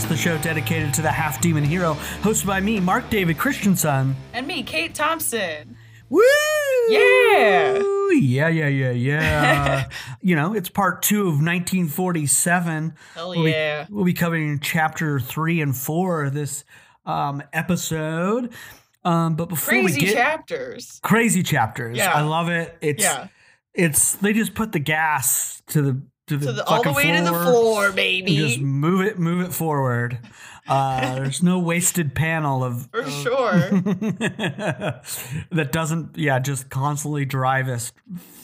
podcast, the show dedicated to the half demon hero, hosted by me, Mark David Christensen. And me, Kate Thompson. Woo! Yeah. Yeah, yeah, yeah, yeah. you know, it's part two of 1947. Hell We'll be- yeah. we'll be covering chapter three and four of this um, episode. Um, but before Crazy we get chapters. crazy chapters, Yeah. I love it. It's Yeah. it's they just put the gas to the to the, the, all the way to the floor, baby. just move it move it forward. Uh, there's no wasted panel of For of- sure. that doesn't yeah just constantly drive us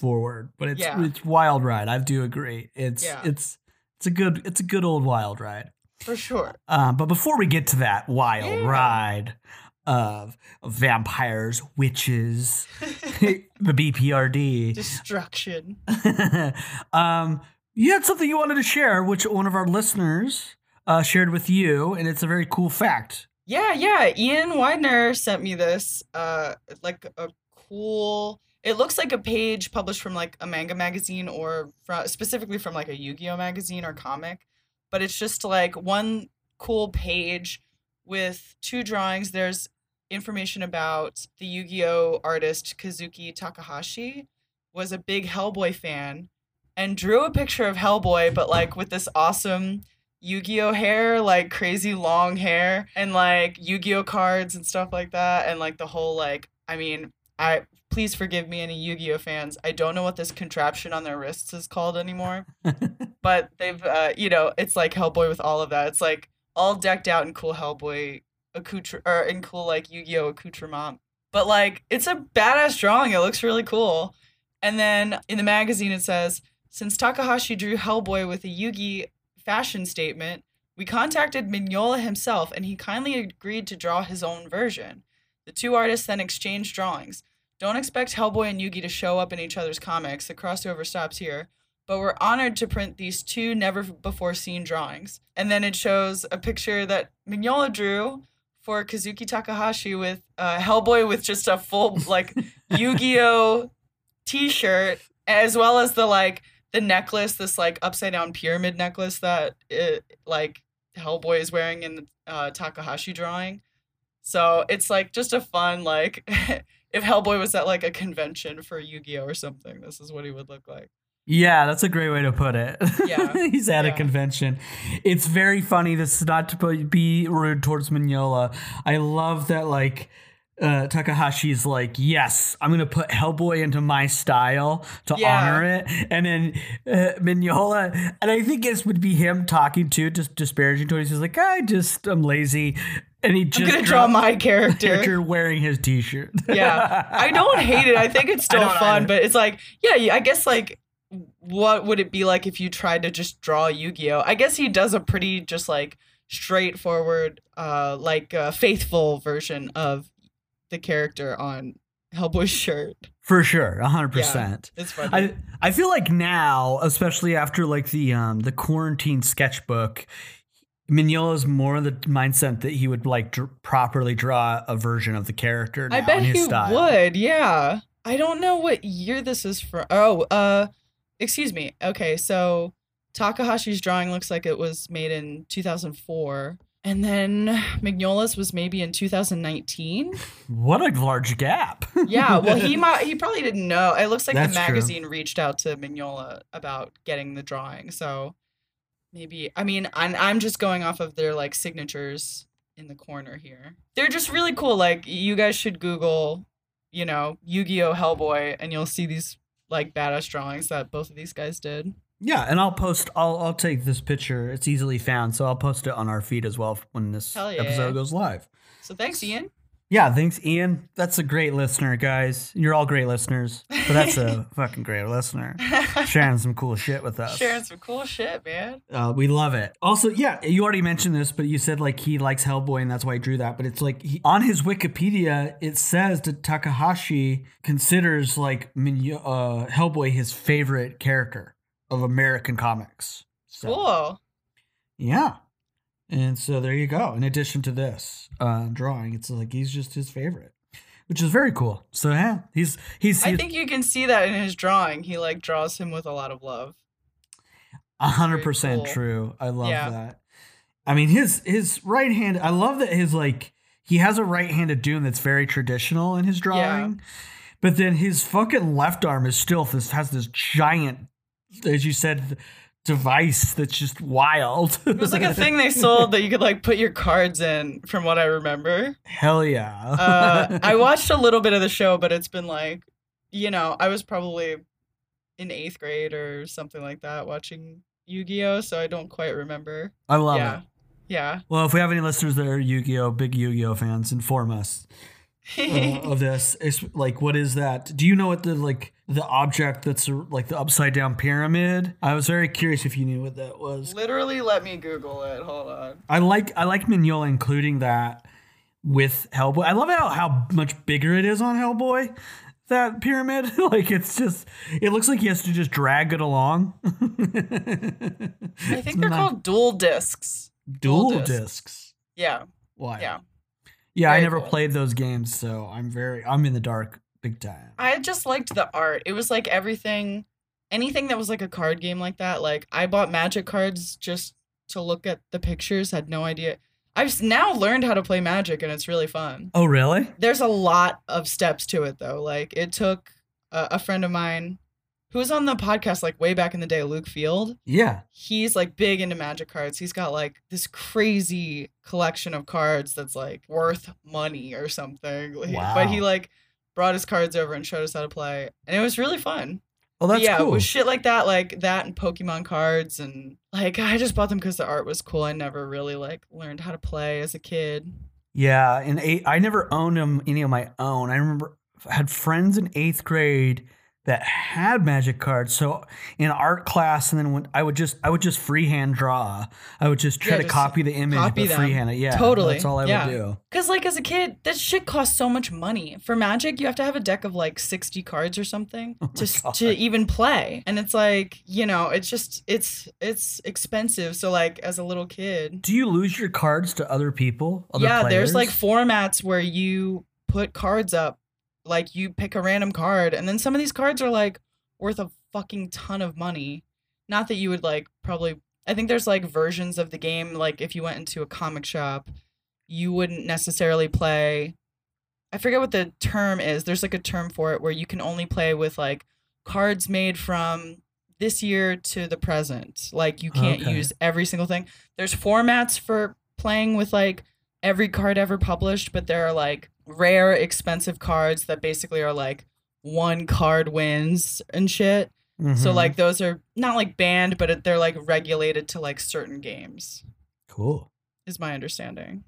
forward but it's Yeah. it's wild ride i do agree it's Yeah. it's it's a good it's a good old wild ride For sure. um, but before we get to that wild Yeah. ride of vampires witches the bprd Destruction. um, you had something you wanted to share which one of our listeners uh, shared with you and it's a very cool fact Yeah, yeah. Ian Widener sent me this. Uh like a cool it looks like a page published from like a manga magazine or from, specifically from like a Yu-Gi-Oh magazine or comic. But it's just like one cool page with two drawings. There's information about the Yu-Gi-Oh artist Kazuki Takahashi was a big Hellboy fan and drew a picture of Hellboy but like with this awesome Yu-Gi-Oh hair, like crazy long hair and like Yu-Gi-Oh cards and stuff like that and like the whole like I mean, I please forgive me any Yu-Gi-Oh fans. I don't know what this contraption on their wrists is called anymore. but they've uh you know, it's like Hellboy with all of that. It's like all decked out in cool Hellboy accoutre or in cool like Yu-Gi-Oh accoutrement. But like it's a badass drawing. It looks really cool. And then in the magazine it says, since Takahashi drew Hellboy with a Yugi fashion statement, we contacted Mignola himself and he kindly agreed to draw his own version. The two artists then exchanged drawings. Don't expect Hellboy and Yugi to show up in each other's comics. The crossover stops here. But we're honored to print these two never before seen drawings. And then it shows a picture that Mignola drew for Kazuki Takahashi with uh, Hellboy with just a full like Yu-Gi-Oh t-shirt as well as the like the necklace this like upside down pyramid necklace that it, like Hellboy is wearing in the uh, Takahashi drawing. So it's like just a fun like if Hellboy was at like a convention for Yu-Gi-Oh or something, this is what he would look like. Yeah, that's a great way to put it. Yeah. He's at a convention. It's very funny. This is not to be rude towards Mignola. I love that, like, uh, Takahashi's like, yes, I'm going to put Hellboy into my style to Yeah. honor it. And then uh, Mignola, and I think this would be him talking to, just disparaging towards. He's like, I just, I'm lazy. And he just I'm gonna draw my character. character wearing his t shirt. yeah i don't hate it i think it's still fun either. but it's like yeah yeah, i guess like what would it be like if you tried to just draw yu-gi-oh i guess he does a pretty just like straightforward uh like uh, faithful version of the character on hellboy's shirt For sure, 100%. it's funny I I feel like now, especially after like the um the quarantine sketchbook, Mignola's more of the mindset that he would like dr- properly draw a version of the character. I bet he style. would. Yeah. I don't know what year this is from. Oh, uh, excuse me. Okay, so Takahashi's drawing looks like it was made in 2004, and then Mignola's was maybe in 2019. What a large gap. Yeah. Well, he might. He probably didn't know. It looks like That's the true. magazine reached out to Mignola about getting the drawing. So maybe. I mean, I'm I'm just going off of their like signatures in the corner here. They're just really cool. Like you guys should Google, you know, Yu-Gi-Oh Hellboy, and you'll see these like badass drawings that both of these guys did. Yeah, and I'll post. I'll I'll take this picture. It's easily found, so I'll post it on our feed as well when this yeah. episode goes live. So thanks, Ian. Yeah, thanks, Ian. That's a great listener, guys. You're all great listeners, but that's a fucking great listener. Sharing some cool shit with us. Sharing some cool shit, man. Uh, we love it. Also, yeah, you already mentioned this, but you said like he likes Hellboy and that's why he drew that. But it's like he, on his Wikipedia, it says that Takahashi considers like Minyo- uh, Hellboy his favorite character of American comics. So, Cool. Yeah. And so there you go. In addition to this uh, drawing, it's like he's just his favorite, which is very cool. So yeah, he's he's. I think you can see that in his drawing. He like draws him with a lot of love. A hundred percent true. I love Yeah. that. I mean, his his right hand. I love that his like he has a right handed Doom that's very traditional in his drawing, but then his fucking left arm is still this has this giant, as you said, device that's just wild. It was like a thing they sold that you could like put your cards in, from what I remember. Hell yeah. Uh, I watched a little bit of the show, but it's been like, you know, I was probably in eighth grade or something like that watching Yu Gi Oh, so I don't quite remember. I love yeah, it. yeah. Well, if we have any listeners that are Yu-Gi-Oh, big Yu-Gi-Oh fans, inform us uh, of this. It's like, what is that? Do you know what the like the object that's like the upside down pyramid? I was very curious if you knew what that was. Literally, let me Google it. Hold on. I like I like Mignola including that with Hellboy. I love how how much bigger it is on Hellboy. That pyramid, like it's just, it looks like he has to just drag it along. I think they're called duel discs. duel duel discs. discs. Yeah, Why? yeah. Yeah, I never cool. played those games, so I'm very I'm in the dark big time. I just liked the art. It was like everything, anything that was like a card game like that. Like I bought Magic cards just to look at the pictures. Had no idea. I've now learned how to play Magic, and it's really fun. Oh, really? There's a lot of steps to it though. Like it took a, a friend of mine who was on the podcast like way back in the day, Luke Field. Yeah. He's like big into magic cards. He's got like this crazy collection of cards that's like worth money or something. Like, But he like brought his cards over and showed us how to play. And it was really fun. Oh, But that's yeah, cool. it was shit like that, like that and Pokemon cards and like I just bought them because the art was cool. I never really like learned how to play as a kid. yeah, in eight, I never owned them any of my own. I remember I had friends in eighth grade that had magic cards. So in art class, and then when I would just I would just freehand draw. I would just try Yeah, to just copy the image, copy but freehand it. Yeah, Totally, That's all I yeah. would do. Cause like as a kid, that shit costs so much money. For Magic, you have to have a deck of like sixty cards or something Oh to God. to even play. And it's like you know, it's just it's it's expensive. So like as a little kid, Do you lose your cards to other people? Other yeah, there's like formats where you put cards up, like you pick a random card, and then some of these cards are like worth a fucking ton of money. Not that you would like probably. I think there's like versions of the game. Like if you went into a comic shop, you wouldn't necessarily play. I forget what the term is. There's like a term for it where you can only play with like cards made from this year to the present. Like you can't Okay. use every single thing. There's formats for playing with like every card ever published, but there are like rare, expensive cards that basically are like one card wins and shit. So Mhm. like those are not like banned, but they're like regulated to like certain games. cool. Is my understanding.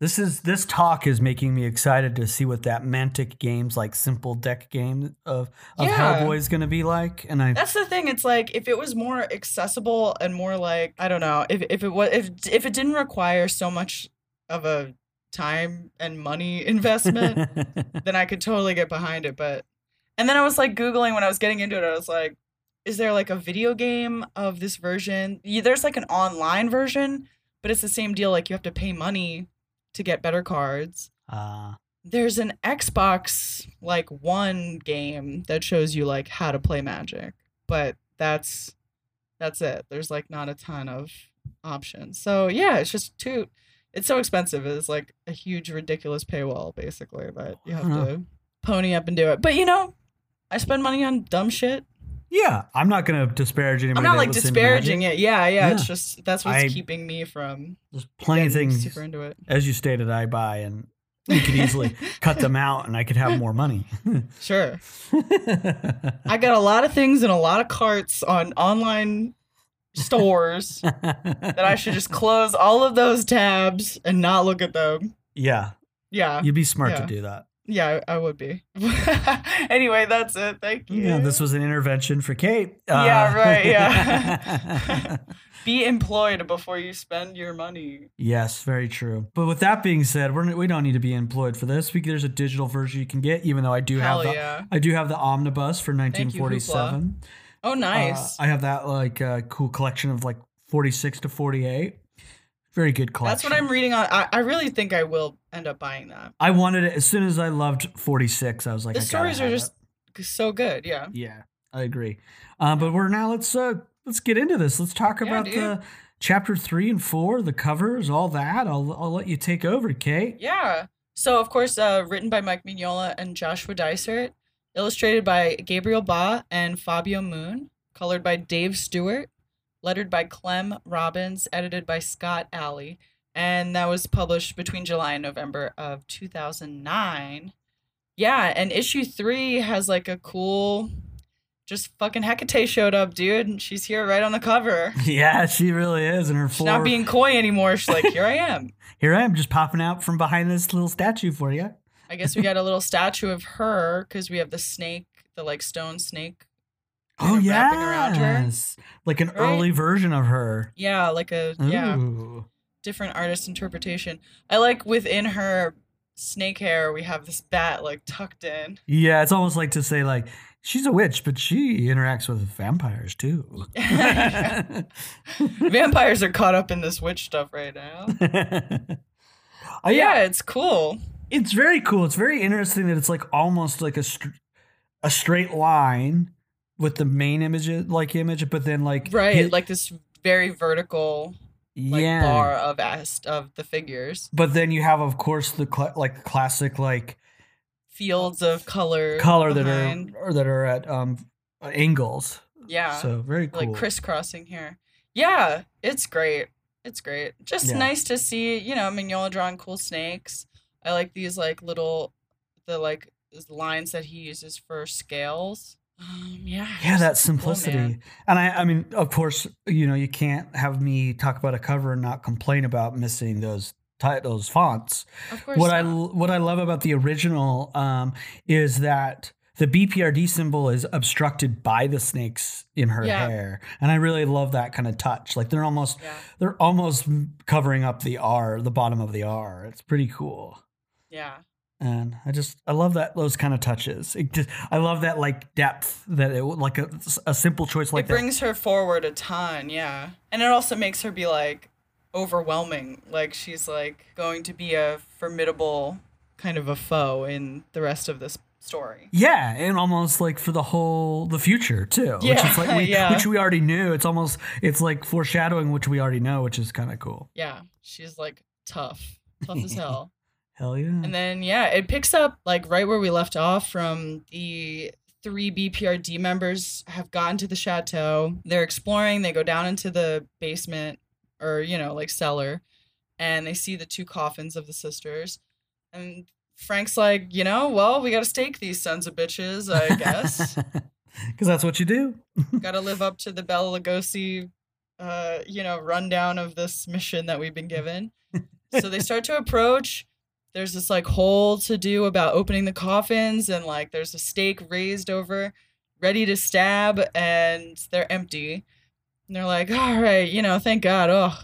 This is this talk is making me excited to see what that Mantic Games like simple deck game of of Yeah. Hellboy is going to be like, and I That's the thing. It's like if it was more accessible and more like I don't know if if it was if if it didn't require so much of a time and money investment, then I could totally get behind it. But and then I was like googling when I was getting into it. I was like, is there like a video game of this version? Yeah, There's like an online version, but it's the same deal. Like you have to pay money to get better cards. uh, There's an Xbox like one game that shows you like how to play Magic, but that's that's it. There's like not a ton of options. So yeah, it's just too. It's so expensive. It's like a huge, ridiculous paywall, basically, that you have Huh. to pony up and do it. But you know, I spend money on dumb shit. yeah, I'm not going to disparage anybody. I'm not like disparaging it. Yeah, yeah, It's just that's what's I- keeping me from There's plenty of things, super into it. as you stated, I buy, and you could easily cut them out, and I could have more money. Sure. I got a lot of things in a lot of carts on online stores that I should just close all of those tabs and not look at them. yeah, Yeah. you'd be smart Yeah. to do that. Yeah, I would be. anyway, that's it. Thank you. Yeah, this was an intervention for Kate. Uh, Yeah, right, yeah. Be employed before you spend your money. yes, very true. But with that being said, we're, we don't need to be employed for this. We, there's a digital version you can get, even though I do Hell have the yeah. I do have the omnibus for you, 1947. Oh, Uh, nice. I have that like uh, cool collection of like 46 to 48. Very good collection. that's what I'm reading on. I, I really think I will end up buying that. I wanted it as soon as I loved 46. I was like, The I stories are just it. so good. Yeah. Yeah, I agree. Uh, but we're now let's uh let's get into this. Let's talk Yeah, about dude. the chapter three and four, the covers, all that. I'll I'll let you take over, Kate. Yeah. So of course, uh, written by Mike Mignola and Joshua Dysart, illustrated by Gabriel Ba and Fabio Moon, colored by Dave Stewart, lettered by Clem Robins, edited by Scott Allie, and that was published between July and November of 2009. Yeah, and issue three has like a cool, just fucking Hecate showed up, dude, and she's here right on the cover. Yeah, she really is, and her She's four. not being coy anymore. She's like, here I am. Here I am, just popping out from behind this little statue for you. I guess we got a little statue of her because we have the snake, the like stone snake. Oh of yeah, wrapping around her. like an Right? early version of her. Yeah, like a yeah, different artist interpretation. I like within her snake hair, we have this bat like tucked in. Yeah, it's almost like to say like she's a witch, but she interacts with vampires too. Vampires are caught up in this witch stuff right now. oh yeah. yeah, it's cool. It's very cool. It's very interesting that it's like almost like a str- a straight line with the main image like image, but then like Right, his- like this very vertical like yeah. bar of ast of the figures. But then you have, of course, the cl- like classic like Fields of color. color behind. that are or that are at um angles. Yeah. So very cool. like crisscrossing here. Yeah, it's great. It's great. Just Yeah. nice to see, you know, Mignola drawing cool snakes. I like these like little the like lines that he uses for scales. Um, yeah. yeah, that simplicity. man. and I, I mean, of course, you know, you can't have me talk about a cover and not complain about missing those titles fonts. Of course. What I not. l- what I love about the original um, is that the BPRD symbol is obstructed by the snakes in her Yeah. hair, and I really love that kind of touch. Like they're almost Yeah. they're almost covering up the R, the bottom of the R. It's pretty cool. Yeah. and I just I love that those kind of touches. It just I love that like depth that it like a, a simple choice like it brings her forward a ton, yeah. And it also makes her be like overwhelming. Like she's like going to be a formidable kind of a foe in the rest of this story. Yeah, and almost like for the whole the future too. which is like we, yeah. which we already knew. It's almost it's like foreshadowing which we already know, which is kind of cool. Yeah, she's like tough, tough as hell. Hell yeah. And then yeah, it picks up like right where we left off from the three BPRD members have gotten to the chateau. They're exploring, they go down into the basement or, you know, like cellar, and they see the two coffins of the sisters. And Frank's like, you know, well, we gotta stake these sons of bitches, I guess. Because that's what you do. gotta live up to the Bela Lugosi uh, you know, rundown of this mission that we've been given. so they start to approach. There's this like hole to do about opening the coffins, and like there's a stake raised over, ready to stab, and they're empty. And they're like, all right, you know, thank God. Oh.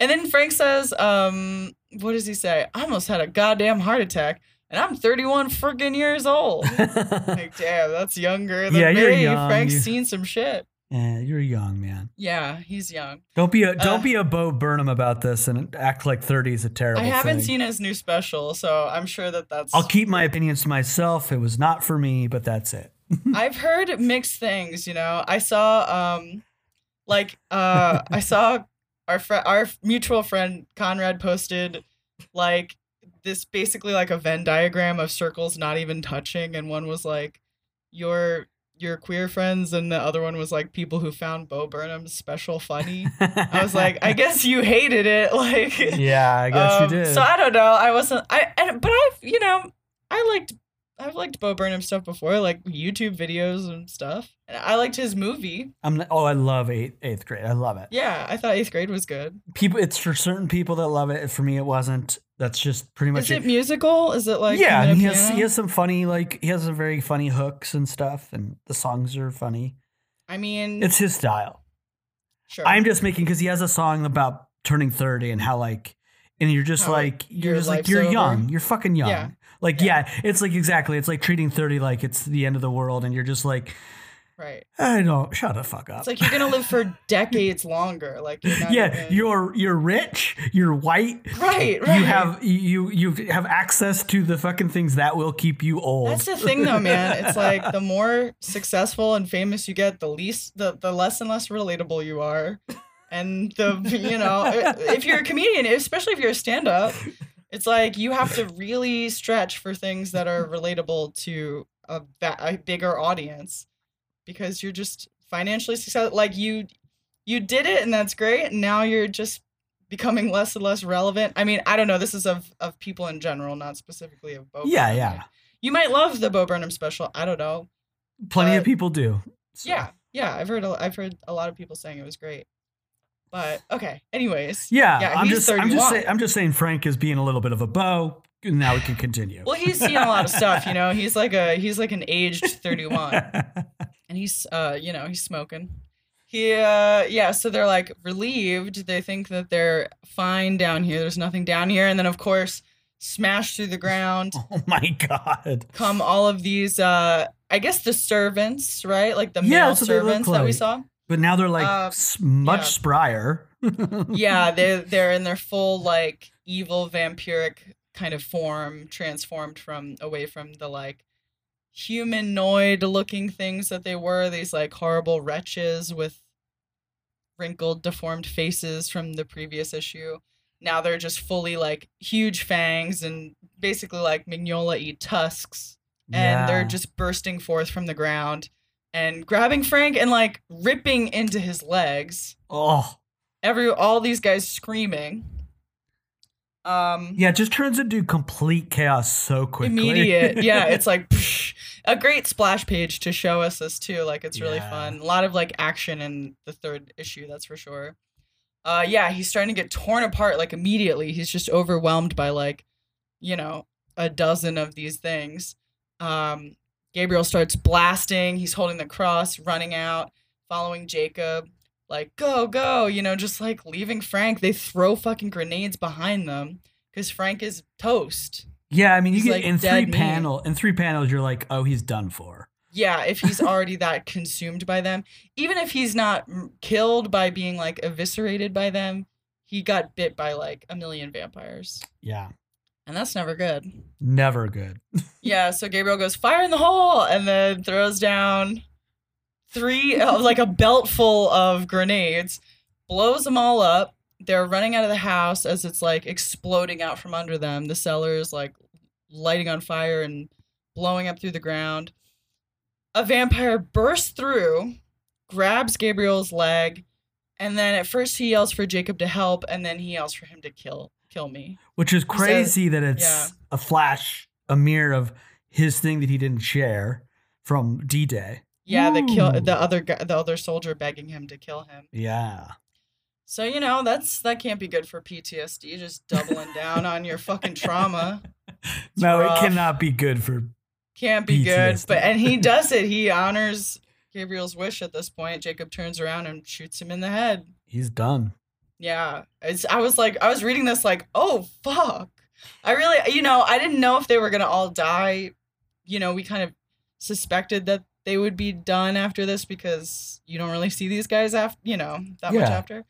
And then Frank says, um, what does he say? I almost had a goddamn heart attack, and I'm 31 friggin' years old. like, damn, that's younger than Yeah, you're me. young. Frank's You- seen some shit. Yeah, you're young, man. Yeah, he's young. Don't be a don't Uh, be a Bo Burnham about this and act like 30 is a terrible I haven't thing. seen his new special, so I'm sure that that's. I'll keep my opinions to myself. It was not for me, but that's it. I've heard mixed things. You know, I saw um, like uh, I saw our fr- our mutual friend Conrad posted like this basically like a Venn diagram of circles not even touching, and one was like your your queer friends, and the other one was like people who found Bo Burnham's special funny. I was like, I guess you hated it, like. yeah, I guess Um, you did. So I don't know. I wasn't. I and but I've you know I liked I've liked Bo Burnham stuff before, like YouTube videos and stuff. And I liked his movie. I'm oh, I love eighth, eighth grade. I love it. Yeah, I thought eighth grade was good. People, it's for certain people that love it. For me, it wasn't. That's just pretty much Is it musical? Is it like yeah, him and and he has he has some funny like he has some very funny hooks and stuff, and the songs are funny. I mean, It's his style. sure. I'm just making because he has a song about turning thirty and how like, and you're just How, like you're just like you're over? young, you're fucking young. Yeah. Like Yeah. yeah. it's like exactly. It's like treating thirty like it's the end of the world, and you're just like, Right. I don't. Shut the fuck up. It's like you're gonna live for decades longer. Like you're not yeah, even- you're you're rich. You're white. right. Right. You have you you have access to the fucking things that will keep you old. That's the thing, though, man. It's like the more successful and famous you get, the least, the the less and less relatable you are, and the you know, if you're a comedian, especially if you're a stand-up, it's like you have to really stretch for things that are relatable to a, a bigger audience, because you're just financially successful. Like you, you did it, and that's great. And now you're just becoming less and less relevant. I mean, I don't know. This is of of people in general, not specifically of Bo. yeah, Burnham. yeah. You might love the Bo Burnham special. I don't know. Plenty of people do. So- Yeah, yeah. I've heard a, I've heard a lot of people saying it was great. But okay. Anyways. Yeah, Yeah, I'm just I'm just 31. saying I'm just saying Frank is being a little bit of a Bo. Now we can continue. Well, he's seen a lot of stuff. You know, he's like a he's like an aged thirty one, and he's uh you know he's smoking. He uh yeah. So they're like relieved. They think that they're fine down here. There's nothing down here, and then of course smash through the ground. oh my god. Come all of these uh I guess the servants right like the Yeah, male that's what they servants that we saw. But now they're like Uh, much yeah. sprier. yeah, they're they're in their full like evil vampiric kind of form, transformed from away from the like humanoid looking things that they were, these like horrible wretches with wrinkled, deformed faces from the previous issue. Now they're just fully like huge fangs and basically like Mignola eat tusks. And they're just bursting forth from the ground and grabbing Frank and like ripping into his legs oh every all these guys screaming. Um yeah, it just turns into complete chaos so quickly. immediate. Yeah, it's like psh, a great splash page to show us this too. Like it's really Yeah. fun. A lot of like action in the third issue, that's for sure. Uh yeah, he's starting to get torn apart like immediately. He's just overwhelmed by like, you know, a dozen of these things. Um Gabriel starts blasting. He's holding the cross, running out, following Jacob. Like, go, go, you know, just like leaving Frank. They throw fucking grenades behind them because Frank is toast. Yeah, I mean, you He's, get like, in three dead meat. panel in three panels, you're like, oh, he's done for. Yeah, if he's already that consumed by them, even if he's not killed by being like eviscerated by them, he got bit by like a million vampires. Yeah, And that's never good. never good. Yeah, so Gabriel goes, fire in the hole, and then throws down three, uh, like a belt full of grenades, blows them all up. They're running out of the house as it's like exploding out from under them. The cellar is like lighting on fire and blowing up through the ground. A vampire bursts through, grabs Gabriel's leg, and then at first he yells for Jacob to help, and then he yells for him to kill kill me. Which is crazy that it's yeah. a flash, a mirror of his thing that he didn't share from D Day. Yeah, the kill the other guy, the other soldier begging him to kill him. Yeah. So you know that's that can't be good for PTSD. Just doubling down on your fucking trauma no, rough. it cannot be good for. can't be good. But and he does it. He honors Gabriel's wish at this point. Jacob turns around and shoots him in the head. He's done. Yeah, it's. I was like, I was reading this like, oh fuck. I really, you know, I didn't know if they were gonna all die. You know, we kind of suspected that they would be done after this because you don't really see these guys after, you know, that much after.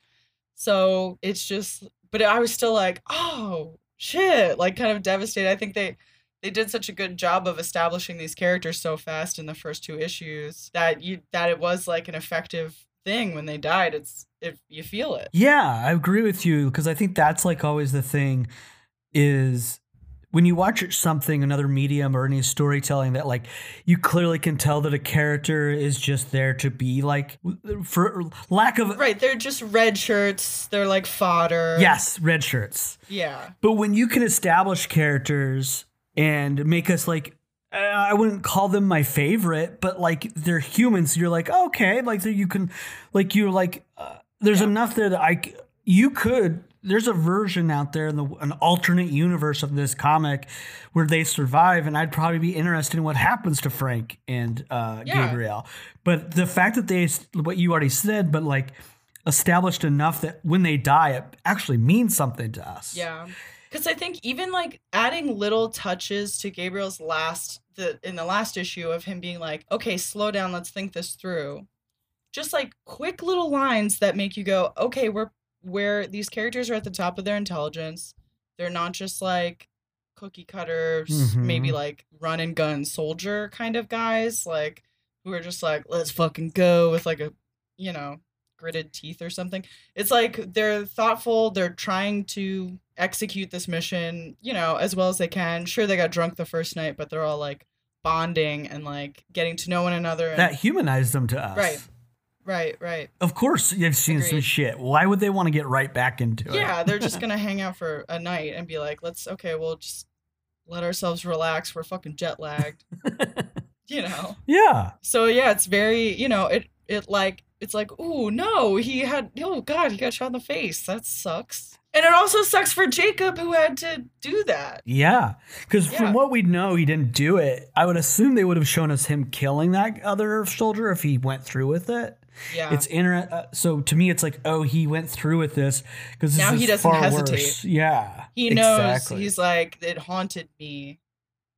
So it's just, but I was still like, oh shit, like kind of devastated. I think they they did such a good job of establishing these characters so fast in the first two issues that you that it was like an effective thing when they died. It's if you feel it. Yeah, I agree with you because I think that's like always the thing is when you watch something, another medium or any storytelling that like you clearly can tell that a character is just there to be like for lack of Right, they're just red shirts. They're like fodder. yes, red shirts. Yeah. But when you can establish characters and make us like, uh, I wouldn't call them my favorite, but like they're humans. You're like, okay, like so you can, like you're like, uh, there's enough there that I you could. There's a version out there in the an alternate universe of this comic where they survive, and I'd probably be interested in what happens to Frank and uh, Yeah. Gabriel. But the fact that they, what you already said, but like established enough that when they die, it actually means something to us. Yeah. Because I think even like adding little touches to Gabriel's last the in the last issue of him being like, okay, slow down, let's think this through. Just like quick little lines that make you go, okay, we're where these characters are at the top of their intelligence. They're not just like cookie cutters, maybe Mhm. like run and gun soldier kind of guys, like who are just like, let's fucking go with like a, you know, gritted teeth or something. It's like they're thoughtful, they're trying to execute this mission, you know, as well as they can. Sure, they got drunk the first night, but they're all like bonding and like getting to know one another. And, That humanized them to us. Right. Right, right. Of course, you've seen some shit. Why would they want to get right back into it? Yeah, they're just gonna hang out for a night and be like, let's okay, we'll just let ourselves relax. We're fucking jet lagged, you know. yeah. So yeah, it's very, you know, it it like it's like, oh no, he had oh god, he got shot in the face. That sucks. And it also sucks for Jacob who had to do that. Yeah. Because Yeah. from what we know, he didn't do it. I would assume they would have shown us him killing that other soldier if he went through with it. Yeah. It's inter- uh, so to me, it's like, oh, he went through with this because Now he doesn't hesitate. worse. Yeah, he knows exactly. he's like it haunted me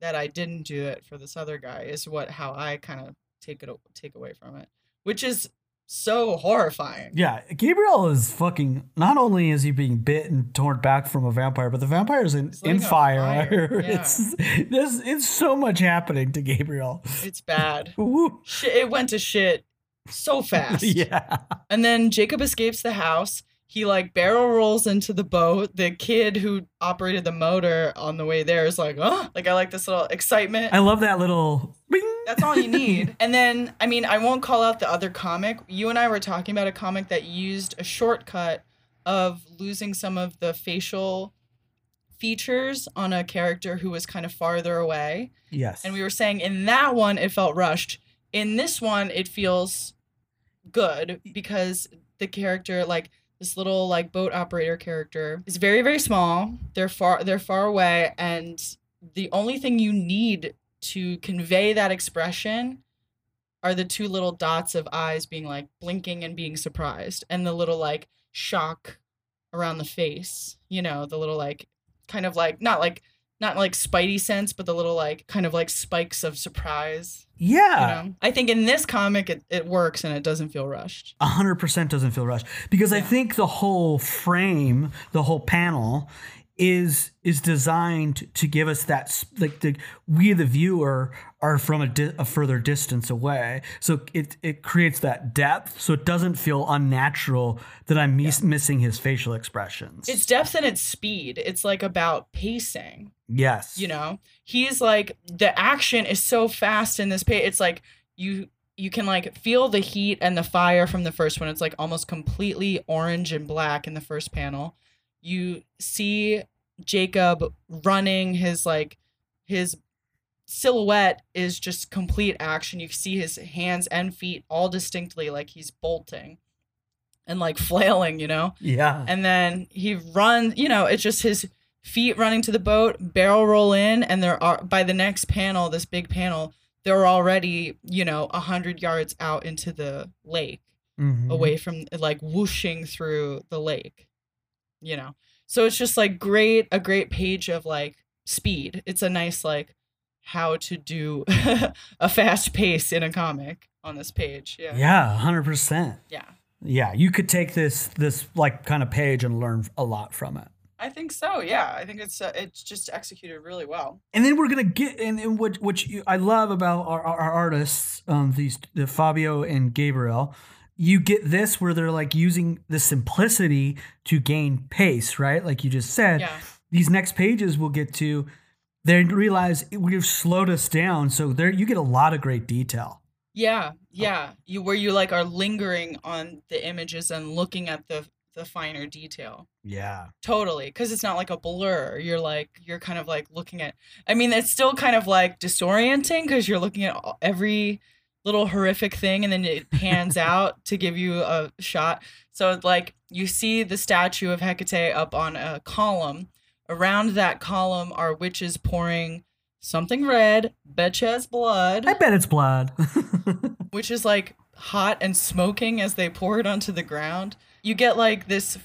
that I didn't do it for this other guy is what how I kind of take it take away from it, which is so horrifying. Yeah, Gabriel is fucking. Not only is he being bit and torn back from a vampire, but the vampire is in, in fire. fire, yeah. It's there's it's so much happening to Gabriel. It's bad. Shit, it went to shit so fast. Yeah, And then Jacob escapes the house. He like barrel rolls into the boat. The kid who operated the motor on the way there is like, oh, like I like this little excitement. I love that little. Bing. That's all you need. and then, I mean, I won't call out the other comic. You and I were talking about a comic that used a shortcut of losing some of the facial features on a character who was kind of farther away. Yes, And we were saying in that one, it felt rushed. In this one, it feels good because the character, like this little like boat operator character, is very very small. They're far they're far away, and the only thing you need to convey that expression are the two little dots of eyes being like blinking and being surprised, and the little like shock around the face. You know, the little like kind of like not like not like spidey sense, but the little like kind of like spikes of surprise. yeah. You know, I think in this comic it, it works and it doesn't feel rushed. A hundred percent doesn't feel rushed because I think the whole frame, the whole panel, is is designed to give us that like the we the viewer are from a, di- a further distance away, so it it creates that depth, so it doesn't feel unnatural that I'm mis- missing his facial expressions. It's depth and it's speed. It's like about pacing. yes, You know, he's like the action is so fast in this page. It's like you you can like feel the heat and the fire from the first one. It's like almost completely orange and black in the first panel. You see Jacob running his like his silhouette is just complete action. You see his hands and feet all distinctly like he's bolting and like flailing, you know? yeah, and then he runs you know it's just his feet running to the boat barrel roll in and there are by the next panel this big panel they're already you know a hundred yards out into the lake Mhm. away from like whooshing through the lake you know so it's just like great a great page of like speed it's a nice like how to do a fast pace in a comic on this page yeah Yeah, hundred percent. yeah Yeah, you could take this this like kind of page and learn a lot from it. I think so. Yeah, I think it's uh, it's just executed really well. and then we're gonna get and, and what which you, I love about our, our, our artists, um, these the Fabio and Gabriel. You get this where they're like using the simplicity to gain pace, right? Like you just said. Yeah, These next pages we'll get to, they realize we've slowed us down, so there you get a lot of great detail. yeah, yeah. You where you like are lingering on the images and looking at the the finer detail. Yeah, Totally, because it's not like a blur. You're like you're kind of like looking at. I mean, it's still kind of like disorienting because you're looking at every little horrific thing, and then it pans out to give you a shot. So like you see the statue of Hecate up on a column. Around that column are witches pouring something red, betcha it's blood, I bet it's blood. which is like hot and smoking as they pour it onto the ground. You get like this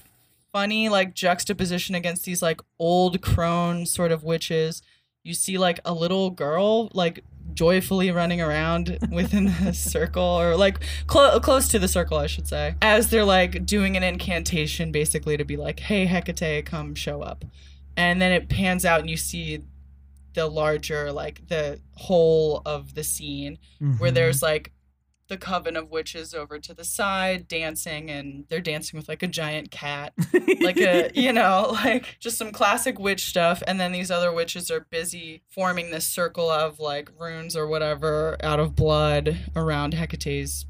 funny like juxtaposition against these like old crone sort of witches. You see like a little girl like joyfully running around within the circle or like clo- close to the circle I should say as they're like doing an incantation basically to be like hey Hecate come show up. And then it pans out and you see the larger like the whole of the scene where Mhm. there's like the coven of witches over to the side dancing and they're dancing with like a giant cat like a you know like just some classic witch stuff and then these other witches are busy forming this circle of like runes or whatever out of blood around hecate's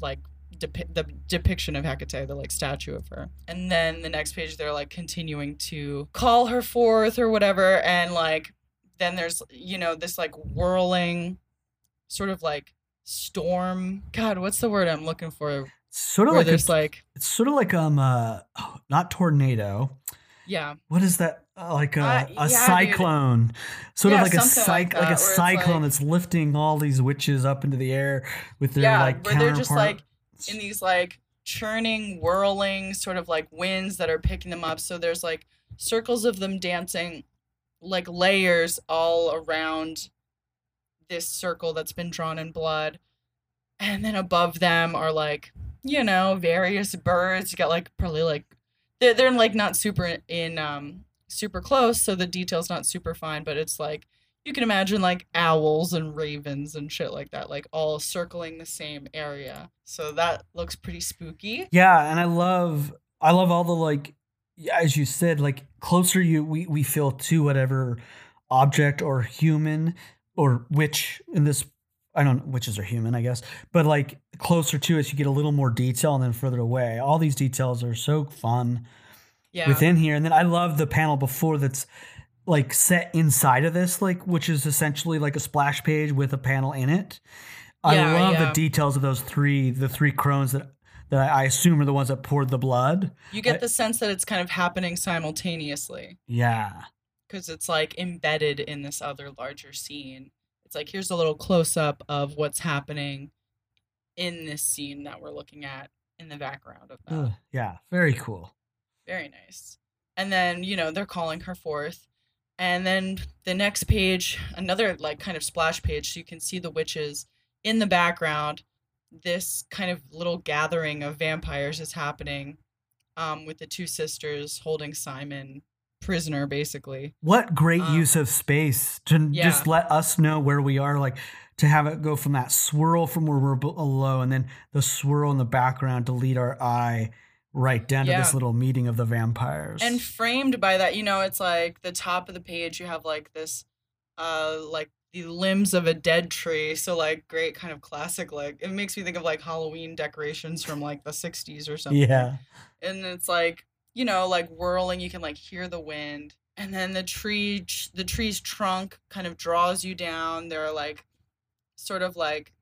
like depi- the depiction of hecate the like statue of her. And then the next page they're like continuing to call her forth or whatever and like then there's you know this like whirling sort of like storm god what's the word i'm looking for sort of like there's a, like it's sort of like um uh oh, not tornado. yeah What is that? Uh, like a, Uh, a yeah, dude. cyclone, sort Yeah, of like a cyc- like like, a cyclone like- that's lifting all these witches up into the air with their yeah like where they're just like in these like churning whirling sort of like winds that are picking them up so there's like circles of them dancing like layers all around this circle that's been drawn in blood. And then above them are like you know various birds. You got like probably like they're, they're like not super in um super close so the detail's not super fine but it's like you can imagine like owls and ravens and shit like that like all circling the same area. So that looks pretty spooky. Yeah, and I love I love all the like as you said, like closer you we, we feel to whatever object or human or witch in this I don't know witches are human, I guess. But like closer to us you get a little more detail and then further away. All these details are so fun yeah within here. And then I love the panel before that's like set inside of this, like which is essentially like a splash page with a panel in it. I Yeah, love yeah. the details of those three, the three crones that that I assume are the ones that poured the blood. you get I- the sense that it's kind of happening simultaneously Yeah. Because it's like embedded in this other larger scene it's like here's a little close up of what's happening in this scene that we're looking at in the background of that Ugh, yeah. Very cool. Very nice. And then, you know, they're calling her forth. And then the next page, another like kind of splash page, so you can see the witches in the background. This kind of little gathering of vampires is happening um, with the two sisters holding Simon prisoner, basically. What great Um, use of space to yeah. just let us know where we are, like to have it go from that swirl from where we're below and then the swirl in the background to lead our eye right down to this little meeting of the vampires. And framed by that, you know, it's like the top of the page, you have like this, uh, like the limbs of a dead tree. So, like, great kind of classic, like, it makes me think of like Halloween decorations from like the 60s or something. yeah. and it's like you know like whirling you can like hear the wind and then the tree the tree's trunk kind of draws you down there are like sort of like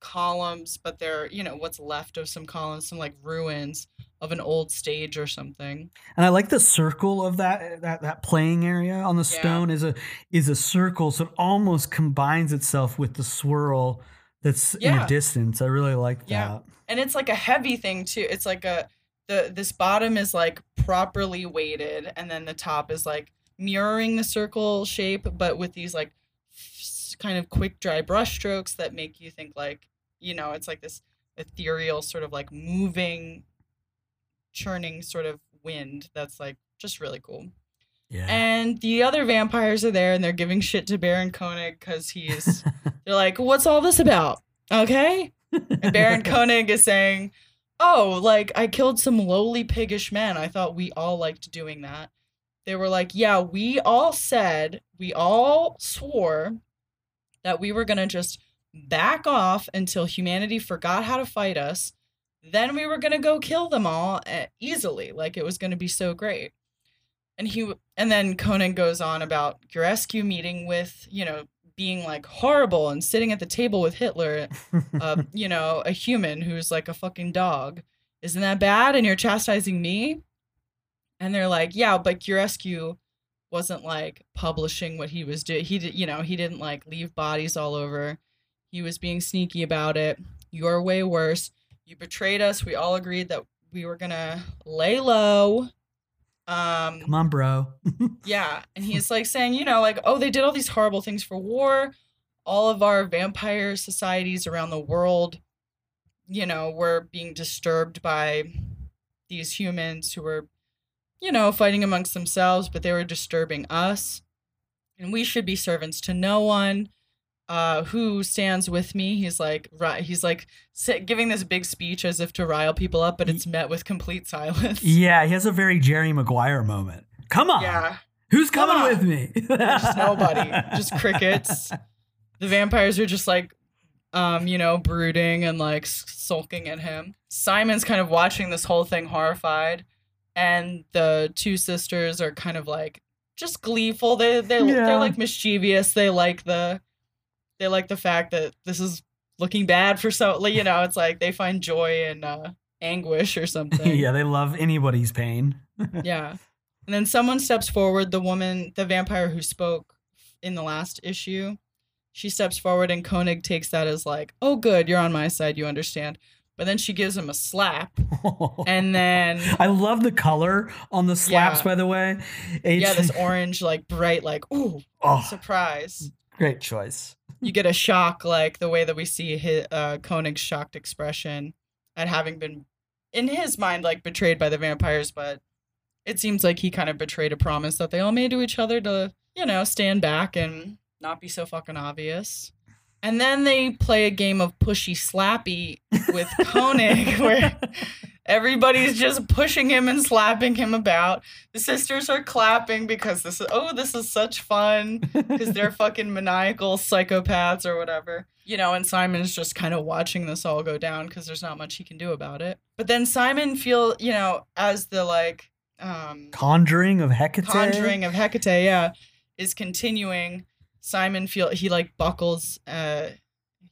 columns but they're you know what's left of some columns some like ruins of an old stage or something And I like the circle of that eh, that that playing area on the Yeah. stone is a is a circle, so it almost combines itself with the swirl that's in Yeah. the distance. I really like Yeah. that. and it's like a heavy thing too it's like a the this bottom is like properly weighted and then the top is like mirroring the circle shape but with these like kind of quick dry brush strokes that make you think like you know it's like this ethereal sort of like moving churning sort of wind that's like just really cool. Yeah. and the other vampires are there and they're giving shit to baron koenig because he's they're like what's all this about? Okay? And Baron Koenig is saying, "Oh, like I killed some lowly piggish men. I thought we all liked doing that." They were like, "Yeah, we all said, we all swore that we were going to just back off until humanity forgot how to fight us. Then we were going to go kill them all uh, easily, like it was going to be so great." And he and then Conan goes on about Giurescu meeting with, you know, being like horrible and sitting at the table with Hitler uh, you know, a human who's like a fucking dog. Isn't that bad? And you're chastising me? And they're like, yeah, but Giurescu wasn't like publishing what he was doing. He did, you know, he didn't like leave bodies all over. He was being sneaky about it. You're way worse. You betrayed us. We all agreed that we were gonna lay low Um, Come on, bro. yeah, and he's like saying, you know, like, oh, they did all these horrible things for war. All of our vampire societies around the world, you know, were being disturbed by these humans who were, you know, fighting amongst themselves, but they were disturbing us. And we should be servants to no one. Uh, who stands with me? He's like, he's like giving this big speech as if to rile people up, but it's met with complete silence. yeah, he has a very Jerry Maguire moment. Come on. Yeah. Who's Come coming on. with me? just nobody, just crickets. The vampires are just like, um, you know, brooding and like sulking at him. Simon's kind of watching this whole thing horrified, and the two sisters are kind of like just gleeful. They they Yeah. they're like mischievous. They like the they like the fact that this is looking bad for so like, you know it's like they find joy in uh, anguish or something. yeah, they love anybody's pain. Yeah. And then someone steps forward, the woman, the vampire who spoke in the last issue. She steps forward and Koenig takes that as like, "Oh good, you're on my side, you understand." But then she gives him a slap. And then I love the color on the slaps, Yeah. by the way. yeah, this orange like bright like, "Ooh, oh, surprise." great choice. You get a shock like the way that we see his, uh Koenig's shocked expression at having been in his mind like betrayed by the vampires, but it seems like he kind of betrayed a promise that they all made to each other to, you know, stand back and not be so fucking obvious. And then they play a game of pushy slappy with Koenig where everybody's just pushing him and slapping him about. The sisters are clapping because this is oh, this is such fun because they're fucking maniacal psychopaths or whatever. You know, and Simon's just kind of watching this all go down because there's not much he can do about it. But then Simon feel, you know, as the like um Conjuring of Hecate. conjuring of Hecate, yeah, is continuing. Simon feel he like buckles, uh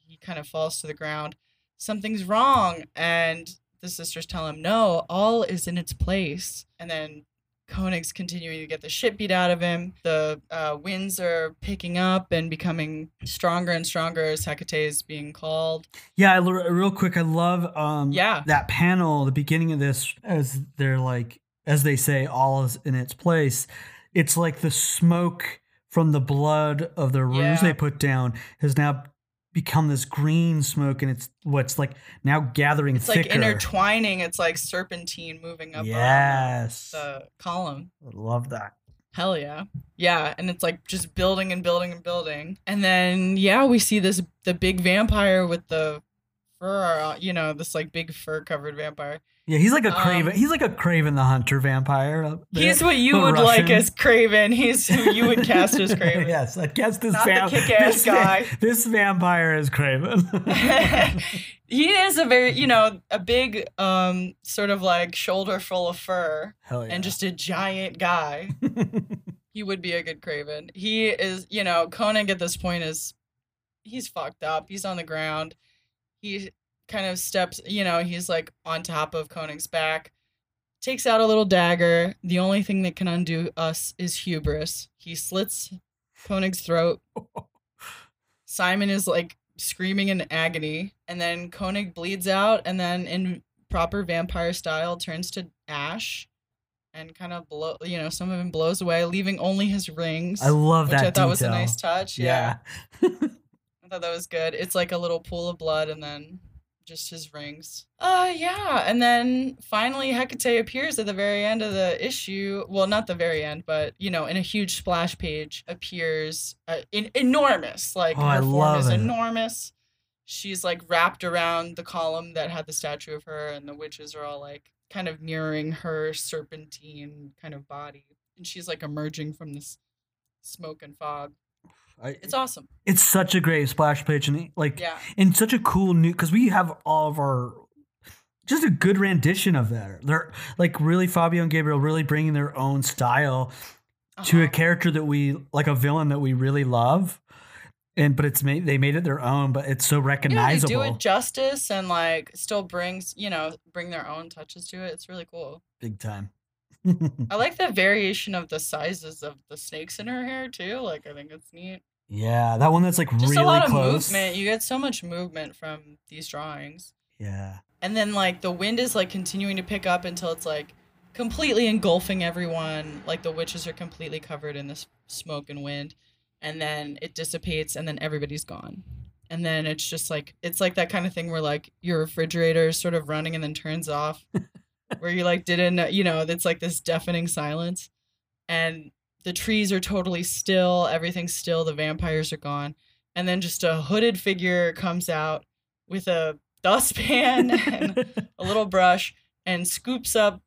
he kind of falls to the ground. Something's wrong. And the sisters tell him, No, all is in its place. And then Koenig's continuing to get the shit beat out of him. The uh, winds are picking up and becoming stronger and stronger as Hecate is being called. Yeah, I real quick, I love um Yeah. that panel, the beginning of this, as they're like, as they say, all is in its place. It's like the smoke from the blood of the ruse Yeah. they put down has now become this green smoke, and it's what's like now gathering It's thicker. like intertwining. It's like serpentine moving up yes, the column. I love that. Hell yeah. Yeah, and it's like just building and building and building. And then yeah, we see this the big vampire with the fur, you know, this like big fur covered vampire. Yeah, he's like a Um, Kraven. he's like a Kraven the Hunter vampire. uh, He's what you the would like Russian. as Kraven. He's who you would cast as Kraven. yes, I guess this Not the kick-ass this guy. this vampire is Kraven. he is a very, you know, a big um sort of like shoulder full of fur Hell yeah. and just a giant guy. he would be a good Kraven. He is, you know, Koenig at this point is he's fucked up. He's on the ground. He kind of steps, you know, he's like on top of Koenig's back. Takes out a little dagger. The only thing that can undo us is hubris. He slits Koenig's throat. Simon is like screaming in agony, and then Koenig bleeds out, and then in proper vampire style turns to ash and kind of blow you know some of him blows away leaving only his rings I love which that i thought was a nice touch yeah. Yeah. i thought that was good it's like a little pool of blood and then just his rings. Uh yeah and then finally hecate appears at the very end of the issue. Well not the very end but you know in a huge splash page appears uh, in enormous like Oh, her form is it. enormous. She's like wrapped around the column that had the statue of her and the witches are all like kind of mirroring her serpentine kind of body. And she's like emerging from this smoke and fog I- it's awesome it's such a great splash page and like yeah and such a cool new because we have all of our just a good rendition of that. They're like really Fabio and Gabriel really bringing their own style to a Uh-huh. character that we like a villain that we really love. And but it's made they made it their own, but it's so yeah, they recognizable. do it justice and like still brings you know bring their own touches to it it's really cool Big time. i like the variation of the sizes of the snakes in her hair too like i think it's neat yeah, that one that's like just really a lot close. of movement you get so much movement from these drawings Yeah. and then like the wind is like continuing to pick up until it's like completely engulfing everyone. Like the witches are completely covered in this smoke and wind, and then it dissipates, and then everybody's gone. And then it's just like it's like that kind of thing where like your refrigerator is sort of running and then turns off, where you like didn't you know it's like this deafening silence, and the trees are totally still, everything's still, the vampires are gone, and then just a hooded figure comes out with a dustpan and a little brush and scoops up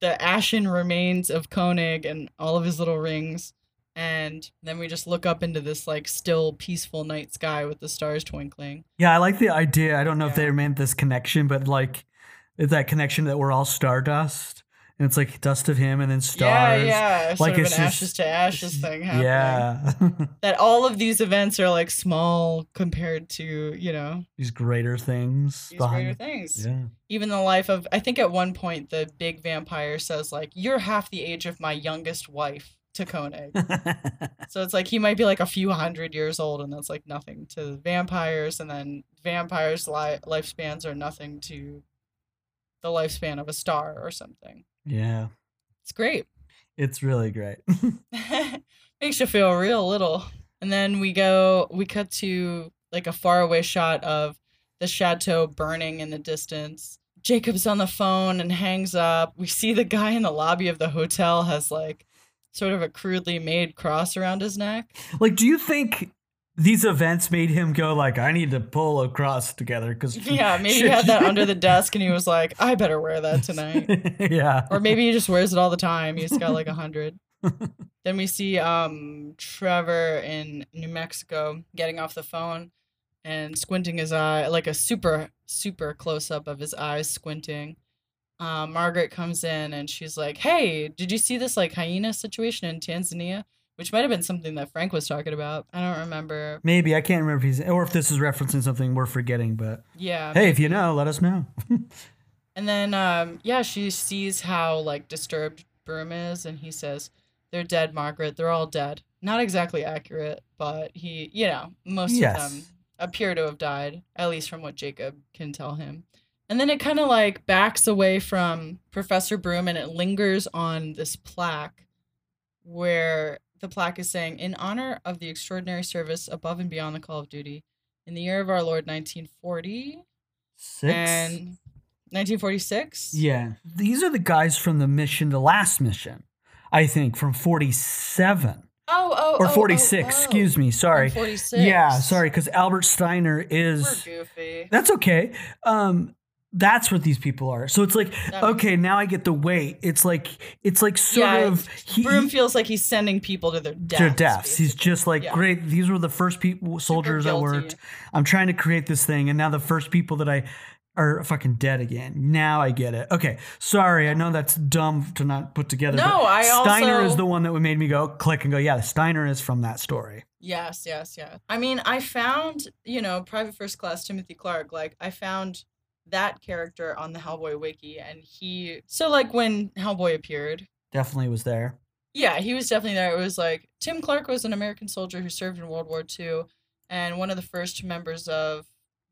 the ashen remains of Koenig and all of his little rings. And then we just look up into this like still peaceful night sky with the stars twinkling. Yeah, I like the idea. I don't know if they meant this connection, but like that connection that we're all stardust. And it's like dust of him and then stars. Yeah, yeah. Sort Like, of it's an just- ashes to ashes thing happening. Yeah. That all of these events are like small compared to, you know, These greater things. these greater things. Yeah. Even the life of I think at one point the big vampire says like, You're half the age of my youngest wife to Koenig. So it's like he might be like a few hundred years old, and that's like nothing to vampires. And then vampires' li- lifespans are nothing to the lifespan of a star or something. Yeah. It's great. It's really great. Makes you feel real little. And then we go, we cut to like a faraway shot of the chateau burning in the distance. Jacob's on the phone and hangs up. We see the guy in the lobby of the hotel has like sort of a crudely made cross around his neck. like, do you think these events made him go like, I need to pull a cross together? Because Yeah, maybe he had that under the desk and he was like, I better wear that tonight. yeah. Or maybe he just wears it all the time. He's got like a hundred. then we see um Trevor in New Mexico getting off the phone and squinting his eye, like a super, super close up of his eyes squinting. Uh, Margaret comes in and she's like, Hey, did you see this like hyena situation in Tanzania? Which might have been something that Frank was talking about. I don't remember. Maybe I can't remember if he's or if this is referencing something we're forgetting, but Yeah. hey, if you know, let us know. And then, um, yeah, she sees how like disturbed Broom is, and he says, "They're dead, Margaret. They're all dead." Not exactly accurate, but he, you know, most Yes. of them appear to have died, at least from what Jacob can tell him. And then it kind of like backs away from Professor Broom, and it lingers on this plaque, where the plaque is saying, "In honor of the extraordinary service above and beyond the call of duty, in the year of our Lord 1940 Six. and 1946." yeah, these are the guys from the mission, the last mission, I think, from forty-seven Oh, oh, or oh, forty-six. oh, oh. Excuse me, sorry. From 46. Yeah, sorry, because Albert Steiner is. We're goofy. That's okay. Um, that's what these people are. So it's like, okay, now I get the weight. It's like, it's like sort Yeah, of he, Broom feels like he's sending people to their deaths. their deaths. He's just like, Yeah. great. These were the first people, soldiers guilty. worked. I'm trying to create this thing, and now the first people that I are fucking dead again. Now I get it. Okay, sorry. I know that's dumb to not put together. No, I Steiner also- is the one that made me go click and go. Yeah, Steiner is from that story. Yes, yes, yes. I mean, I found, you know, Private First Class Timothy Clark, like, I found that character on the Hellboy wiki, and he. So, like, when Hellboy appeared, Definitely was there. yeah, he was definitely there. It was like Tim Clark was an American soldier who served in World War II, and one of the first members of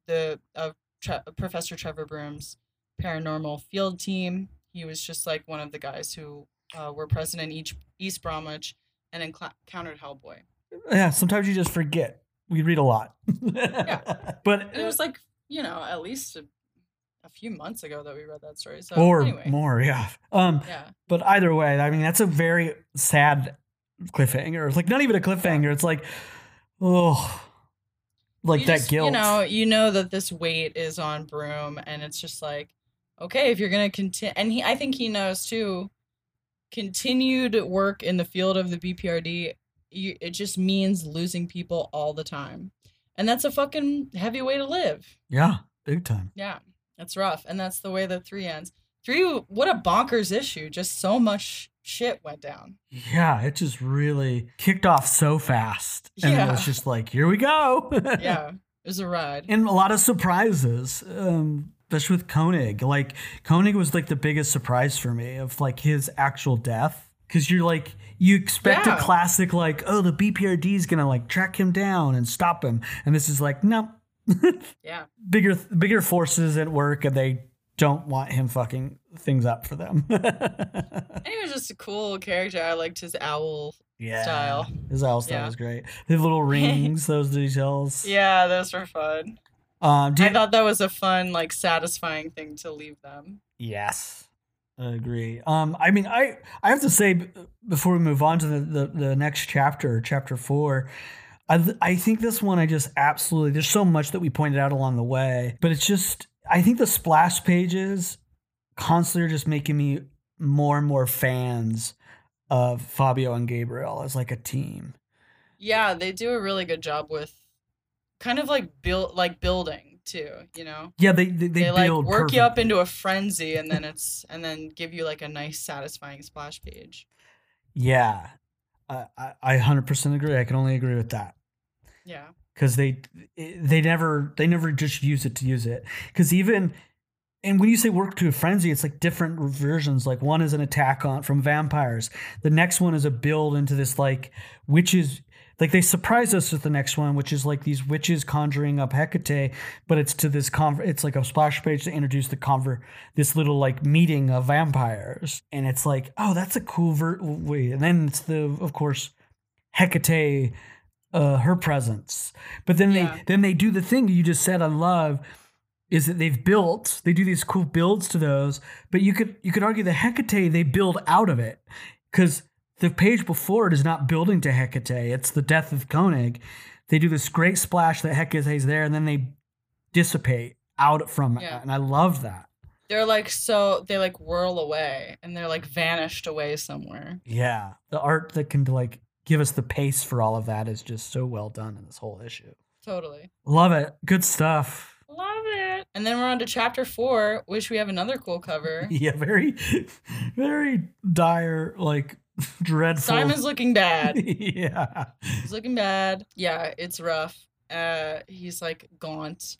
the of Tre- Professor Trevor Broom's paranormal field team. He was just like one of the guys who uh, were present in each East Bromwich and encountered Hellboy. Yeah, sometimes you just forget. We read a lot. But And it was like you know at least a, few months ago that we read that story. So or anyway, more, yeah. Um, yeah, but either way, I mean, that's a very sad cliffhanger. It's like not even a cliffhanger. It's like, oh, like You that just- guilt. You know, you know that this weight is on Broom, and it's just like, okay, if you're gonna continue, and he, I think he knows too. Continued work in the field of the BPRD, you, it just means losing people all the time, and that's a fucking heavy way to live. yeah, big time. Yeah, that's rough, and that's the way the three ends. Three, what a bonkers issue! Just so much shit went down. Yeah, it just really kicked off so fast, and it was just like, here we go. Yeah, it was a ride. and a lot of surprises. Um, especially with Koenig. Like Koenig was like the biggest surprise for me of like his actual death. Cause you're like you expect Yeah. a classic like, oh, the BPRD is gonna like track him down and stop him. And this is like, no. Yeah. bigger bigger forces at work and they don't want him fucking things up for them. And he was just a cool character. I liked his owl. yeah. Style. His owl style Yeah. was great. The little rings, those details. Yeah, those were fun. Um, do I you- thought that was a fun, like, satisfying thing to leave them. Yes, I agree. Um, I mean, I I have to say b- before we move on to the the, the next chapter, chapter four. I, th- I think this one I just absolutely there's so much that we pointed out along the way, but it's just I think the splash pages constantly are just making me more and more fans of Fabio and Gabriel as like a team. Yeah, they do a really good job with kind of like build like building too, you know? Yeah, they they, they, They, like work you up into a frenzy and then it's and then give you like a nice satisfying splash page. Yeah, I I- I hundred percent agree. I can only agree with that. Yeah. because they they never they never just use it to use it because even and when you say work to a frenzy it's like different versions like one is an attack on from vampires the next one is a build into this like witches like they surprise us with the next one which is like these witches conjuring up hecate but it's to this conver- it's like a splash page to introduce the conver this little like meeting of vampires and it's like oh that's a cool ver- way and then it's the of course hecate uh, her presence. But then Yeah. they then they do the thing you just said I love is that they've built they do these cool builds to those, but you could you could argue the Hecate they build out of it because the page before it is not building to Hecate. It's the death of Koenig. They do this great splash that Hecate's there, and then they dissipate out from it, Yeah. and I love that. They're like so they like whirl away and they're like vanished away somewhere. Yeah, the art that can like give us the pace for all of that is just so well done in this whole issue. Totally. Love it. Good stuff. Love it. And then we're on to chapter four, which we have another cool cover. Yeah, very, very dire, like dreadful. Simon's looking bad. yeah. He's looking bad. Yeah, it's rough. Uh he's like gaunt.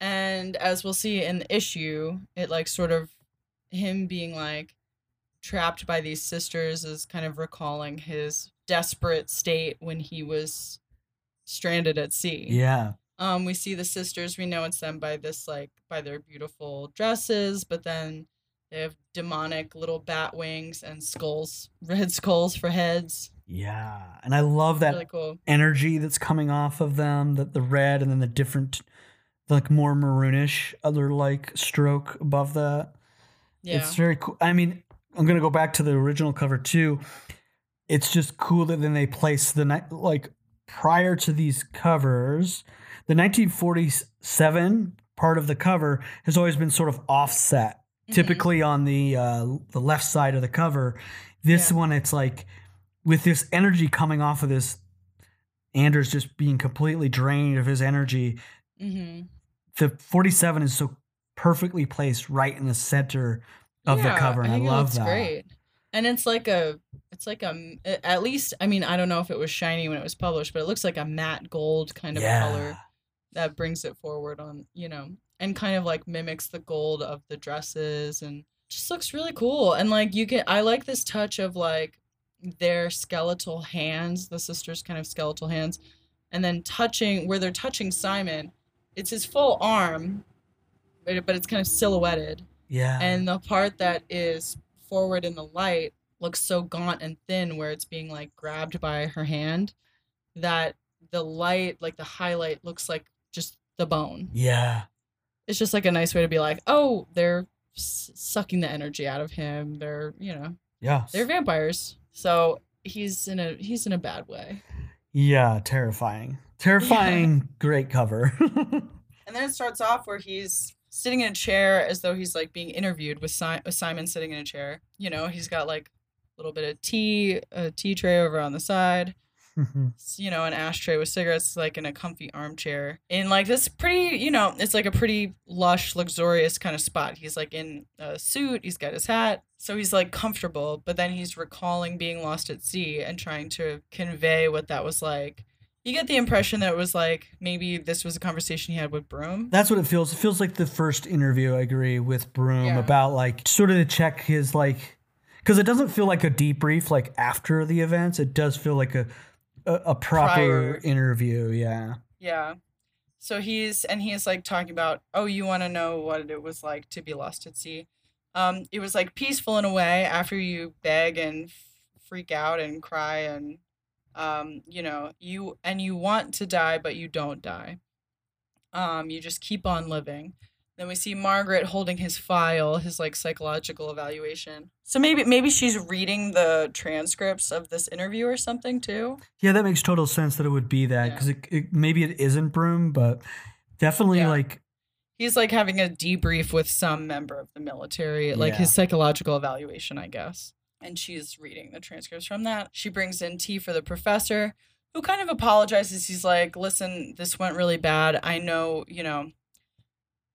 And as we'll see in the issue, it like sort of him being like trapped by these sisters is kind of recalling his desperate state when he was stranded at sea. Yeah. Um, we see the sisters. We know it's them by this like by their beautiful dresses, but then they have demonic little bat wings and skulls, red skulls for heads. Yeah. And I love that Really cool. energy that's coming off of them, that the red and then the different, like more maroonish other like stroke above that. Yeah, It's very cool. I mean, I'm gonna go back to the original cover too. It's just cool that then they place the ni- like prior to these covers, the 1947 part of the cover has always been sort of offset, Mhm. typically on the uh, the left side of the cover. This Yeah. one, it's like with this energy coming off of this, Anders just being completely drained of his energy. hmm The 47 is so perfectly placed right in the center of the cover, and I, it love that. Great, and it's like a, it's like a, at least I mean I don't know if it was shiny when it was published, but it looks like a matte gold kind of color that brings it forward on you know, and kind of like mimics the gold of the dresses and just looks really cool. And like you can, I like this touch of like their skeletal hands, the sisters' kind of skeletal hands, and then touching where they're touching Simon. It's his full arm, but but it's kind of silhouetted Yeah. and the part that is forward in the light looks so gaunt and thin where it's being like grabbed by her hand that the light like the highlight looks like just the bone yeah. It's just like a nice way to be like oh they're s- sucking the energy out of him they're you know Yeah. they're vampires so he's in a he's in a bad way Yeah, terrifying. Terrifying, great cover. And then it starts off where he's sitting in a chair as though he's like being interviewed with, si- with Simon sitting in a chair. You know, he's got like a little bit of tea, a tea tray over on the side, s- Mm-hmm. you know, an ashtray with cigarettes, like in a comfy armchair. In like this pretty, you know, it's like a pretty lush, luxurious kind of spot. He's like in a suit, he's got his hat. So he's like comfortable, but then he's recalling being lost at sea and trying to convey what that was like. You get the impression that it was like maybe this was a conversation he had with Broom. That's what it feels. It feels like the first interview I agree with Broom Yeah. about like sort of to check his like because it doesn't feel like a debrief like after the events. It does feel like a a, a proper Prior. interview. Yeah. Yeah. So he's and he's like talking about, oh, you want to know what it was like to be lost at sea. Um, it was like peaceful in a way after you beg and f- freak out and cry and um, you know, you and you want to die but you don't die. Um, you just keep on living. Then we see Margaret holding his file, his like psychological evaluation. So maybe maybe she's reading the transcripts of this interview or something too. Yeah, that makes total sense that it would be that Yeah. because it, it, maybe it isn't Broom, but definitely Yeah. like He's like having a debrief with some member of the military, like Yeah. his psychological evaluation, I guess. And she's reading the transcripts from that. She brings in tea for the professor, who kind of apologizes. He's like, "Listen, this went really bad. I know, you know,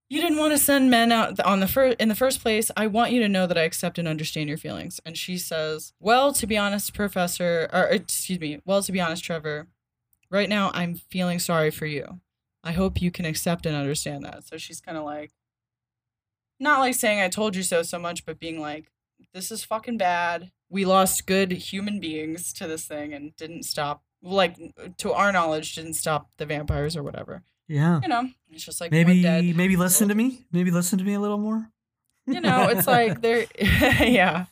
you didn't want to send men out on the fir- in the first place. I want you to know that I accept and understand your feelings." And she says, "Well, to be honest, professor, or er, excuse me, well, to be honest, Trevor, right now I'm feeling sorry for you. I hope you can accept and understand that." So she's kind of like not like saying I told you so so much, but being like, this is fucking bad. We lost good human beings to this thing and didn't stop like to our knowledge didn't stop the vampires or whatever. Yeah. You know, it's just like Maybe maybe listen to me. Maybe listen to me a little more. You know, it's like they're yeah.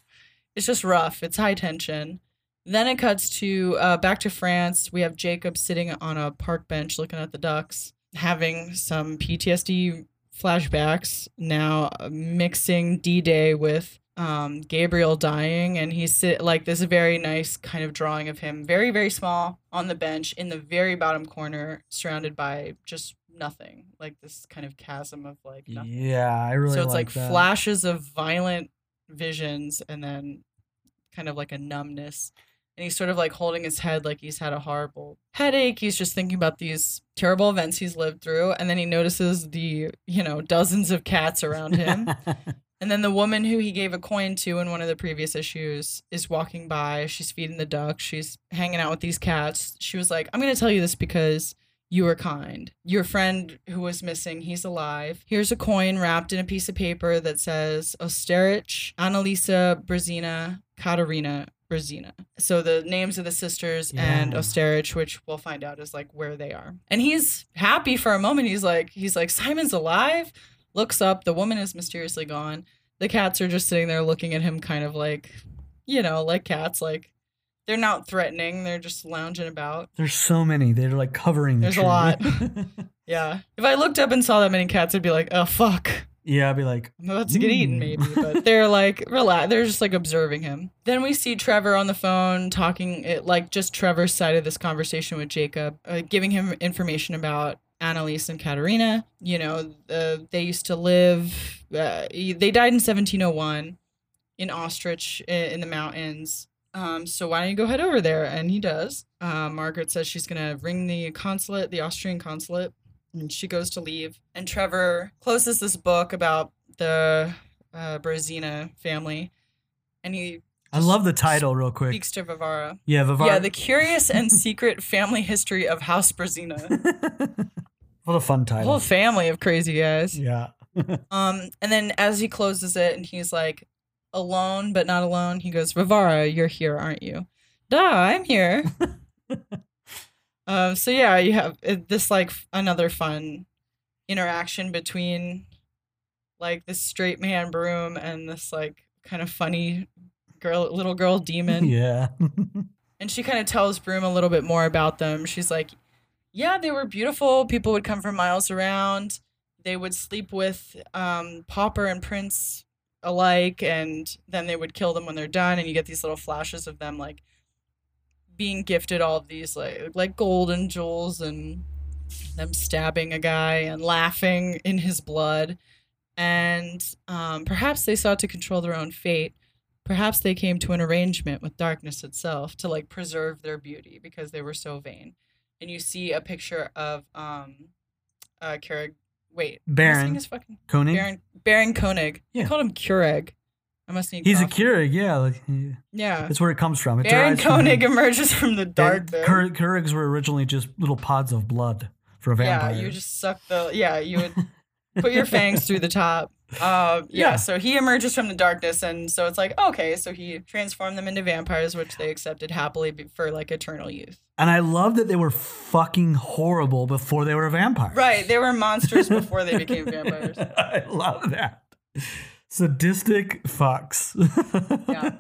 It's just rough. It's high tension. Then it cuts to uh, back to France. We have Jacob sitting on a park bench looking at the ducks, having some PTSD flashbacks. Now uh, mixing D Day with um, Gabriel dying, and he's sit like this very nice kind of drawing of him, very very small on the bench in the very bottom corner, surrounded by just nothing, like this kind of chasm of like nothing. Yeah, I really so it's like, like, flashes of violent visions and then kind of like a numbness. And he's sort of like holding his head like he's had a horrible headache. He's just thinking about these terrible events he's lived through. And then he notices the you know dozens of cats around him and then the woman who he gave a coin to in one of the previous issues is walking by she's feeding the ducks she's hanging out with these cats she was like i'm going to tell you this because you were kind. Your friend who was missing, he's alive. Here's a coin wrapped in a piece of paper that says Osterich, Annalisa Brzezina, Katarina Brzezina. So the names of the sisters and Yeah. Osterich, which we'll find out is like where they are. And he's happy for a moment. He's like, he's like, Simon's alive. Looks up, the woman is mysteriously gone. The cats are just sitting there looking at him, kind of like, you know, like cats, like they're not threatening. They're just lounging about. There's so many. They're like covering the There's a lot. Yeah. If I looked up and saw that many cats, I'd be like, oh, fuck. yeah, I'd be like, I'm about to get eaten, Mm. maybe. But they're like, relax. They're just like observing him. Then we see Trevor on the phone talking, it, like just Trevor's side of this conversation with Jacob, uh, giving him information about Annalise and Katerina. You know, uh, they used to live, uh, they died in 1701 in Ostrich in the mountains. Um, so why don't you go head over there? And he does. Uh, Margaret says she's gonna ring the consulate, the Austrian consulate, and she goes to leave. And Trevor closes this book about the uh, Brazina family, and he I love the title real quick. speaks to Vivara. Yeah, Vivar. Yeah, the curious and secret family history of House Brazina. what a fun A title. whole family of crazy guys. yeah. Um, and then as he closes it, and he's like, alone but not alone. He goes, Vivara, you're here, aren't you? Duh, I'm here. um, so yeah, you have uh, this like another fun interaction between like this straight man broom and this like kind of funny girl, little girl demon. yeah. And she kind of tells Broom a little bit more about them. She's like, yeah, they were beautiful. People would come from miles around. They would sleep with um, pauper and Prince alike, and then they would kill them when they're done. And you get these little flashes of them like being gifted all of these like like gold and jewels, and them stabbing a guy and laughing in his blood. And um, perhaps they sought to control their own fate perhaps they came to an arrangement with darkness itself to like preserve their beauty because they were so vain and you see a picture of um uh Keurig wait Baron his fucking Koenig. Baron Baron Koenig Yeah. I called him Keurig I must need He's a coffee. Keurig. Yeah, like, yeah. yeah that's where it comes from. It Baron derives from Koenig emerges from the dark Yeah, Keurigs were originally just little pods of blood for a vampire. yeah you just suck the yeah you would put your fangs through the top. Uh, yeah, Yeah. so he emerges from the darkness, and so it's like, okay, so he transformed them into vampires, which they accepted happily for like eternal youth. and I love that they were fucking horrible before they were vampires. Right, they were monsters before they became vampires. I love that. Sadistic fucks. Yeah.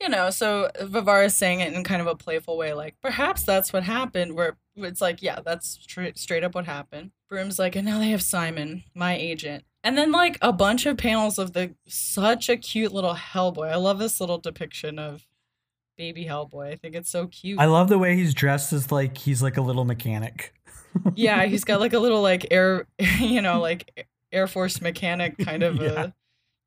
you know, so Vivar is saying it in kind of a playful way, like perhaps that's what happened. Where it's like, yeah, that's straight straight up what happened. Broom's like, and now they have Simon, my agent, and then like a bunch of panels of the such a cute little Hellboy. I love this little depiction of baby Hellboy. I think it's so cute. I love the way he's dressed as like he's like a little mechanic. yeah, he's got like a little like air, you know, like Air Force mechanic kind of Yeah. a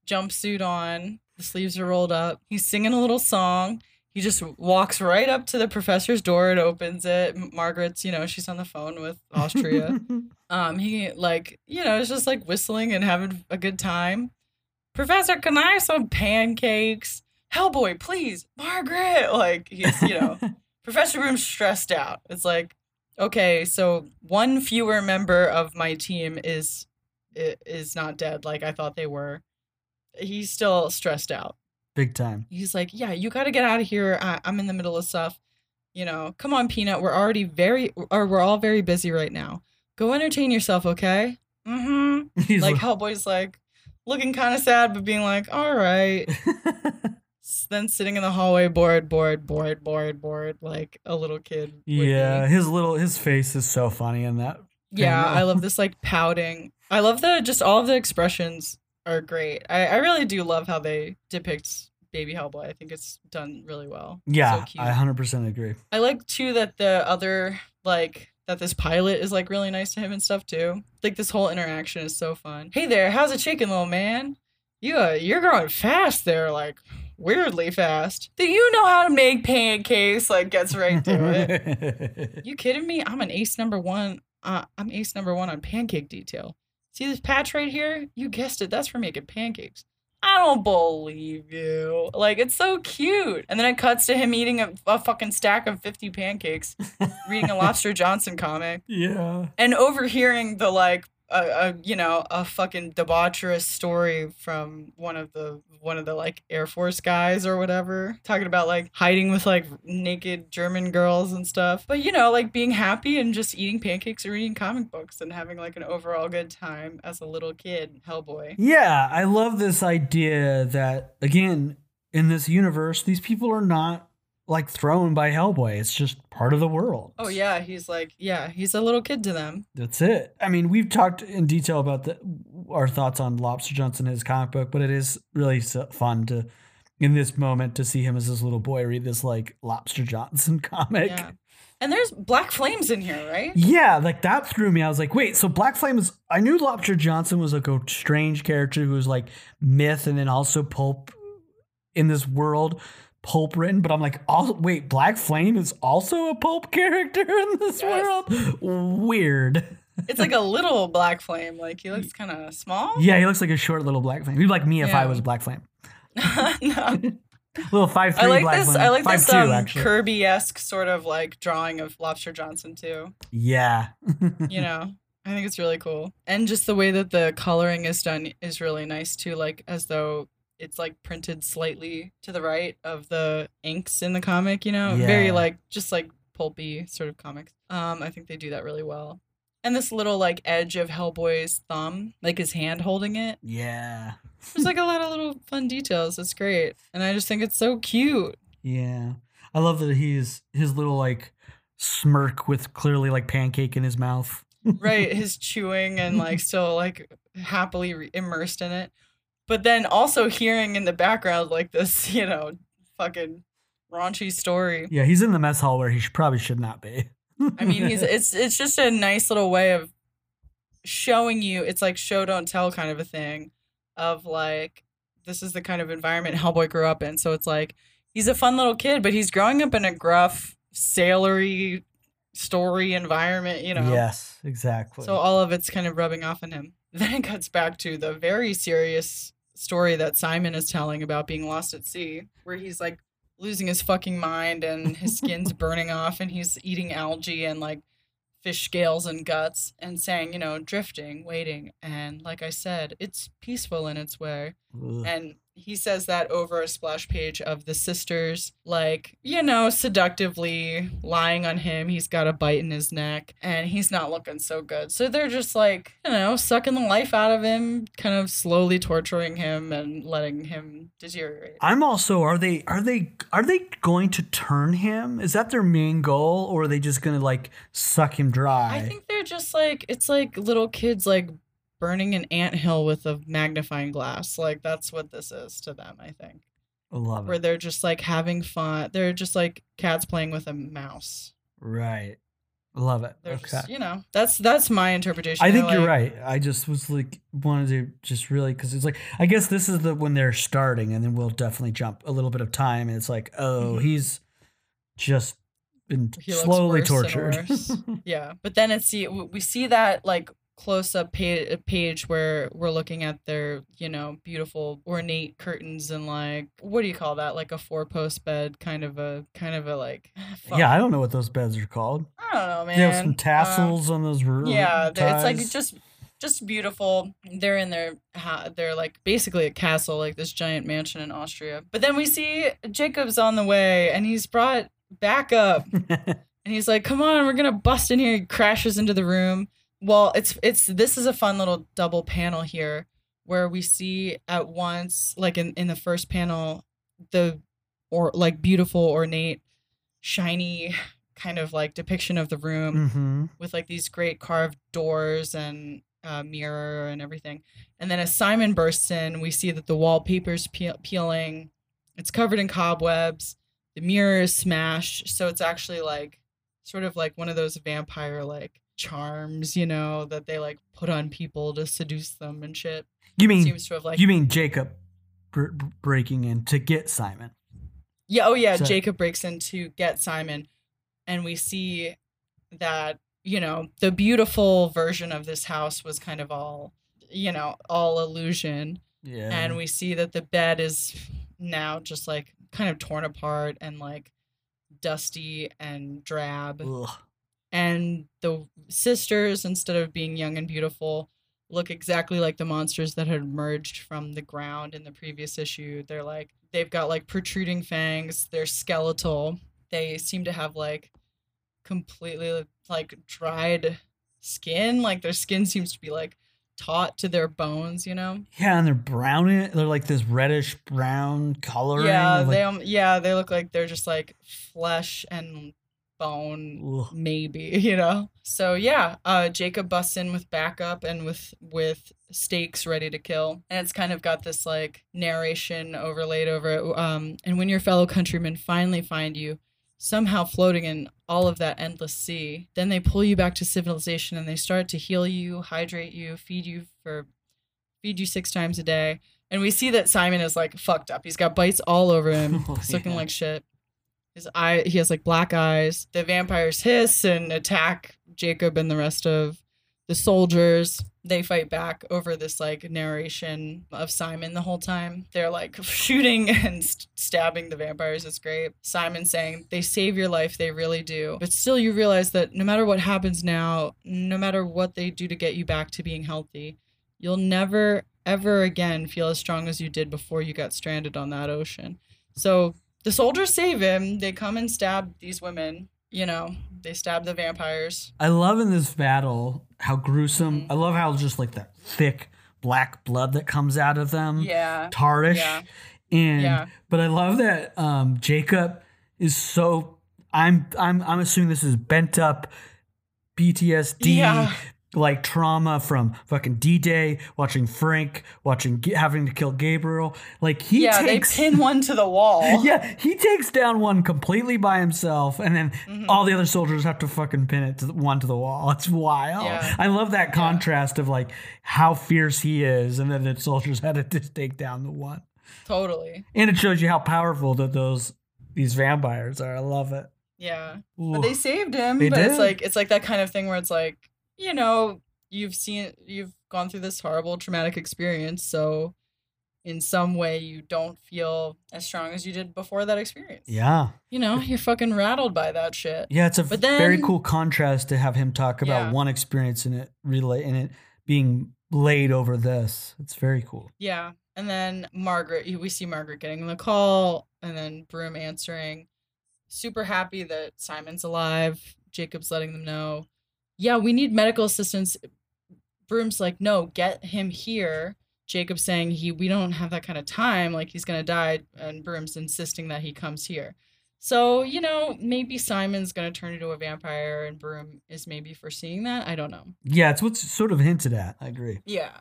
jumpsuit on. The sleeves are rolled up. He's singing a little song. He just walks right up to the professor's door and opens it. Margaret's, you know, she's on the phone with Austria. um, he like, you know, is just like whistling and having a good time. Professor, can I have some pancakes? Hellboy, please, Margaret. Like he's, you know, Professor Broom's stressed out. It's like, okay, so one fewer member of my team is is not dead like I thought they were. He's still stressed out. Big time. He's like, yeah, you got to get out of here. I- I'm in the middle of stuff. You know, come on, Peanut. We're already very, or we're all very busy right now. Go entertain yourself, okay? Mm-hmm. He's Like Hellboy's like looking kind of sad, but being like, all right. Then sitting in the hallway, bored, bored, bored, bored, bored, like a little kid. yeah, his little his face is so funny in that. Yeah. I love this like pouting. I love the just all of the expressions are great. I, I really do love how they depict baby Hellboy. I think it's done really well. Yeah, so. I 100% agree. I like too that the other like that this pilot is like really nice to him and stuff too. Like this whole interaction is so fun. Hey there, how's it shaking, little man? You uh, you're growing fast there, like weirdly fast. Do you know how to make pancakes? Like gets right to it. You kidding me? I'm an ace number one. Uh, I'm ace number one on pancake detail. See this patch right here? You guessed it. That's for making pancakes. I don't believe you. Like it's so cute. And then it cuts to him eating a, a fucking stack of 50 pancakes, reading a Lobster Johnson comic, yeah. and overhearing the like a, a you know a fucking debaucherous story from one of the one of the like Air Force guys or whatever, talking about like hiding with like naked German girls and stuff. But you know, like being happy and just eating pancakes and reading comic books and having like an overall good time as a little kid, Hellboy. Yeah, I love this idea that again in this universe, these people are not like thrown by Hellboy. It's just part of the world. Oh yeah, he's like yeah, he's a little kid to them. That's it. I mean, we've talked in detail about the, our thoughts on Lobster Johnson and his comic book, but it is really fun to in this moment to see him as this little boy read this like Lobster Johnson comic. Yeah. And there's black flames in here, right? Yeah, like that threw me. I was like, wait, so Black Flames. I knew Lobster Johnson was like a strange character who was like myth and then also pulp in this world, pulp written. But I'm like, oh, wait, Black Flame is also a pulp character in this Yes. world? Weird. It's like a little black flame. Like he looks kind of small. Yeah, he looks like a short little Black Flame. He'd be like me if I was Black Flame. no. Little five three I like Black this. Flame. I like five this um. Kirby esque sort of like drawing of Lobster Johnson too. yeah. You know, I think it's really cool, and just the way that the coloring is done is really nice too. Like as though it's like printed slightly to the right of the inks in the comic. You know, very like just like pulpy sort of comics. Um, I think they do that really well. And this little like edge of Hellboy's thumb, like his hand holding it. yeah. There's like a lot of little fun details. It's great. And I just think it's so cute. Yeah. I love that he's his little like smirk with clearly like pancake in his mouth. Right. His chewing and like still like happily re- immersed in it. But then also hearing in the background like this, you know, fucking raunchy story. Yeah, he's in the mess hall where he should, probably should not be. I mean, he's it's it's just a nice little way of showing you it's like show don't tell kind of a thing of like this is the kind of environment Hellboy grew up in. So it's like he's a fun little kid, but he's growing up in a gruff, sailory story environment, you know. Yes, exactly. So all of it's kind of rubbing off on him. Then it cuts back to the very serious story that Simon is telling about being lost at sea, where he's like losing his fucking mind and his skin's burning off and he's eating algae and like fish scales and guts and saying, you know, drifting, waiting. And like I said, it's peaceful in its way. Ugh. And he says that over a splash page of the sisters, like, you know, seductively lying on him. He's got a bite in his neck and he's not looking so good. So they're just like, you know, sucking the life out of him, kind of slowly torturing him and letting him deteriorate. I'm also are they are they are they going to turn him? Is that their main goal or are they just going to like suck him dry? I think they're just like, it's like little kids, like, burning an ant hill with a magnifying glass. Like that's what this is to them, I think. I love Where it. they're just like having fun. They're just like cats playing with a mouse. Right. Love it. They're okay. just, you know, that's that's my interpretation. I think you're right. I just was like wanted to just really because it's like I guess this is the when they're starting, and then we'll definitely jump a little bit of time, and it's like oh Mhm. he's just been He slowly tortured. Yeah, but then it's see we see that like close up page, page where we're looking at their you know beautiful ornate curtains and like what do you call that like a four post bed kind of a kind of a like fuck. yeah, I don't know what those beds are called. I don't know man. They have some Um, tassels on those roofs. yeah they're- it's like just just beautiful they're in their they're like basically a castle like this giant mansion in austria but then we see jacob's on the way and he's brought back up and he's like come on we're gonna bust in here he crashes into the room well it's it's this is a fun little double panel here where we see at once like in in the first panel the or like beautiful ornate shiny kind of like depiction of the room hmm with like these great carved doors and uh, mirror and everything. And then as Simon bursts in, we see that the wallpaper's peel- peeling. It's covered in cobwebs. The mirror is smashed. So it's actually like sort of like one of those vampire like charms, you know, that they like put on people to seduce them and shit. You mean Seems to have like you mean Jacob br- br- breaking in to get Simon? Yeah, oh yeah, So- Jacob breaks in to get Simon and we see that, you know, the beautiful version of this house was kind of all, you know, all illusion Yeah. and we see that the bed is now just like kind of torn apart and like dusty and drab Ugh. And the sisters instead of being young and beautiful look exactly like the monsters that had emerged from the ground in the previous issue they're like they've got like protruding fangs they're skeletal they seem to have like completely like dried skin like their skin seems to be like taut to their bones you know Yeah, and they're brown. They're like this reddish brown coloring. yeah they um, yeah they look like they're just like flesh and bone ugh. maybe you know? So yeah uh jacob busts in with backup and with with stakes ready to kill. And it's kind of got this like narration overlaid over it. Um and when your fellow countrymen finally find you somehow floating in all of that endless sea then they pull you back to civilization and they start to heal you hydrate you feed you for feed you six times a day. And we see that simon is like fucked up. He's got bites all over him Oh, he's looking yeah. like shit his eye he has like black eyes. The vampires hiss and attack jacob and the rest of the soldiers. They fight back over this like narration of simon the whole time. They're like shooting and st- stabbing the vampires. It's great. Simon saying they save your life. They really do. But still you realize that no matter what happens now no matter what they do to get you back to being healthy you'll never ever again feel as strong as you did before you got stranded on that ocean. So the soldiers save him. They come and stab these women. You know, they stab the vampires. I love in this battle how gruesome. Mhm. I love how just like that thick black blood that comes out of them. Yeah. Tarish. Yeah. And Yeah. but I love that um Jacob is so I'm I'm I'm assuming this is bent up PTSD Yeah. Like trauma from fucking D-Day, watching Frank, watching having to kill Gabriel. Like he yeah, takes they pin one to the wall. Yeah, he takes down one completely by himself, and then Mhm. all the other soldiers have to fucking pin it to the, one to the wall. It's wild. Yeah. I love that contrast of like how fierce he is, and then the soldiers had to just take down the one. Totally. And it shows you how powerful that those these vampires are. I love it. Yeah. Ooh. But they saved him. They but it's did. like it's like that kind of thing where it's like, you know, you've seen you've gone through this horrible traumatic experience, so in some way you don't feel as strong as you did before that experience. yeah, You know, you're fucking rattled by that shit. yeah. It's a But very cool contrast to have him talk about Yeah. one experience and it relate and it being laid over this. It's very cool. Yeah. And then Margaret, we see Margaret getting the call, and then Broom answering. Super happy that Simon's alive. Jacob's letting them know. Yeah, we need medical assistance. Broom's like, no, get him here. Jacob's saying he we don't have that kind of time, like he's gonna die, and Broom's insisting that he comes here. So, you know, maybe Simon's gonna turn into a vampire and Broom is maybe foreseeing that. I don't know. Yeah, it's what's sort of hinted at. I agree. Yeah.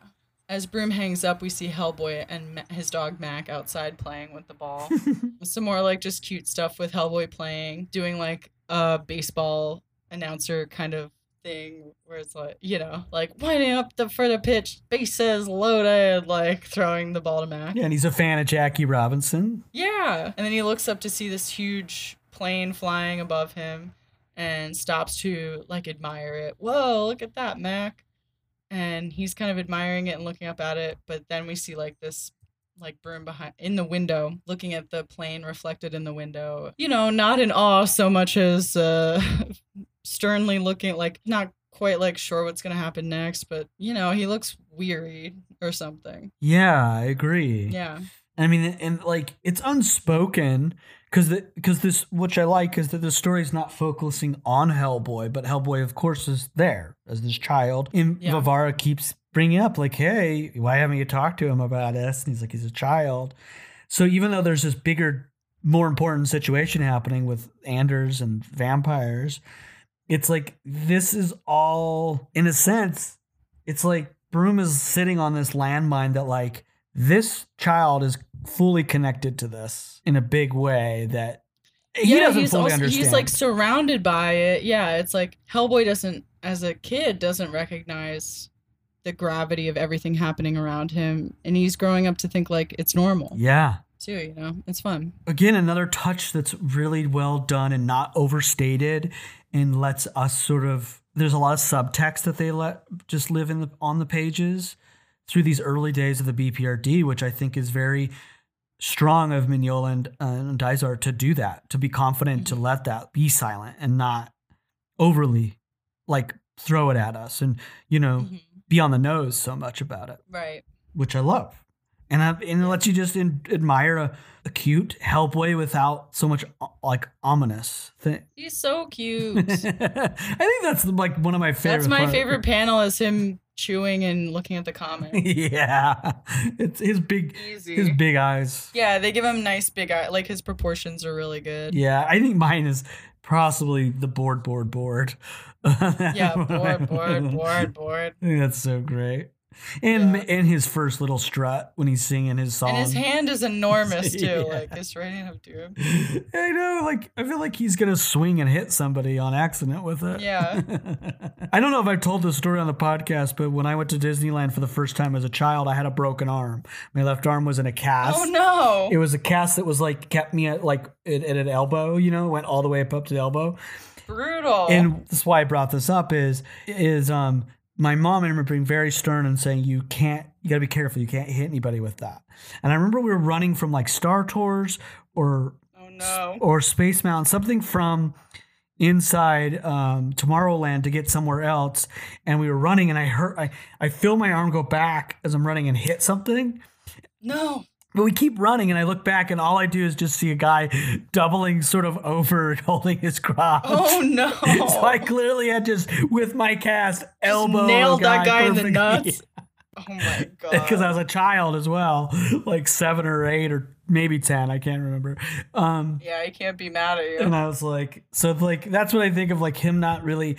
As Broom hangs up, we see Hellboy and his dog Mac outside playing with the ball. Some more like just cute stuff with Hellboy playing, doing like a baseball announcer kind of thing where it's like, you know, like winding up the for the pitch, bases loaded, like throwing the ball to Mac. Yeah, and he's a fan of Jackie Robinson. Yeah. And then he looks up to see this huge plane flying above him and stops to like admire it. Whoa, look at that, Mac. And he's kind of admiring it and looking up at it, but then we see like this like broom behind in the window, looking at the plane reflected in the window. You know, not in awe so much as uh sternly looking like not quite like sure what's gonna happen next, but you know, he looks weary or something. Yeah, I agree. Yeah. I mean, and like it's unspoken because because this which I like is that the story is not focusing on Hellboy, but Hellboy, of course, is there as this child. And Yeah. Varvara keeps bringing up like, "Hey, why haven't you talked to him about this?" And he's like, "He's a child." So even though there's this bigger, more important situation happening with Anders and vampires, it's like this is all in a sense. It's like Broom is sitting on this landmine that like this child is fully connected to this in a big way that he doesn't he's fully also, understand. He's like surrounded by it. Yeah, it's like Hellboy doesn't, as a kid, doesn't recognize the gravity of everything happening around him, and he's growing up to think like it's normal yeah. Too. You know, it's fun. Again, another touch that's really well done and not overstated, and lets us sort of. There's a lot of subtext that they let just live in the on the pages through these early days of the BPRD, which I think is very strong of Mignola and, uh, and Dysart to do that, to be confident to let that be silent and not overly like throw it at us and you know Mhm. be on the nose so much about it, Right. which I love. And, I, and it lets you just in, admire a, a cute Hellboy without so much uh, like ominous thing. He's so cute. I think that's like one of my favorite. That's my part- favorite panel is him chewing and looking at the comic. yeah, it's his big, Easy. his big eyes. Yeah, they give him nice big eye. Like his proportions are really good. Yeah, I think mine is possibly the board, board, board. Yeah, bored, bored. I think that's so great. And Yeah. and his first little strut when he's singing his song. And his hand is enormous too. Yeah. Like it's right hand of doom. I know, like I feel like he's gonna swing and hit somebody on accident with it. Yeah. I don't know if I've told this story on the podcast, but when I went to Disneyland for the first time as a child, I had a broken arm. My left arm was in a cast. Oh no. It was a cast that was like kept me at like at, at an elbow, you know, went all the way up up to the elbow. Brutal. And that's why I brought this up is is um my mom I remember being very stern and saying you can't you got to be careful you can't hit anybody with that. And I remember we were running from like Star Tours or oh no. or Space Mountain something from inside um, Tomorrowland to get somewhere else and we were running and I hurt I I feel my arm go back as I'm running and hit something No. But we keep running, and I look back, and all I do is just see a guy doubling sort of over, holding his crotch. Oh no. so I clearly had just, with my cast, elbow nailed a that guy in the nuts. Oh my god. Because I was a child as well, like seven or eight or maybe ten, I can't remember. Um, Yeah, I can't be mad at you. and I was like, so like that's what I think of like him not really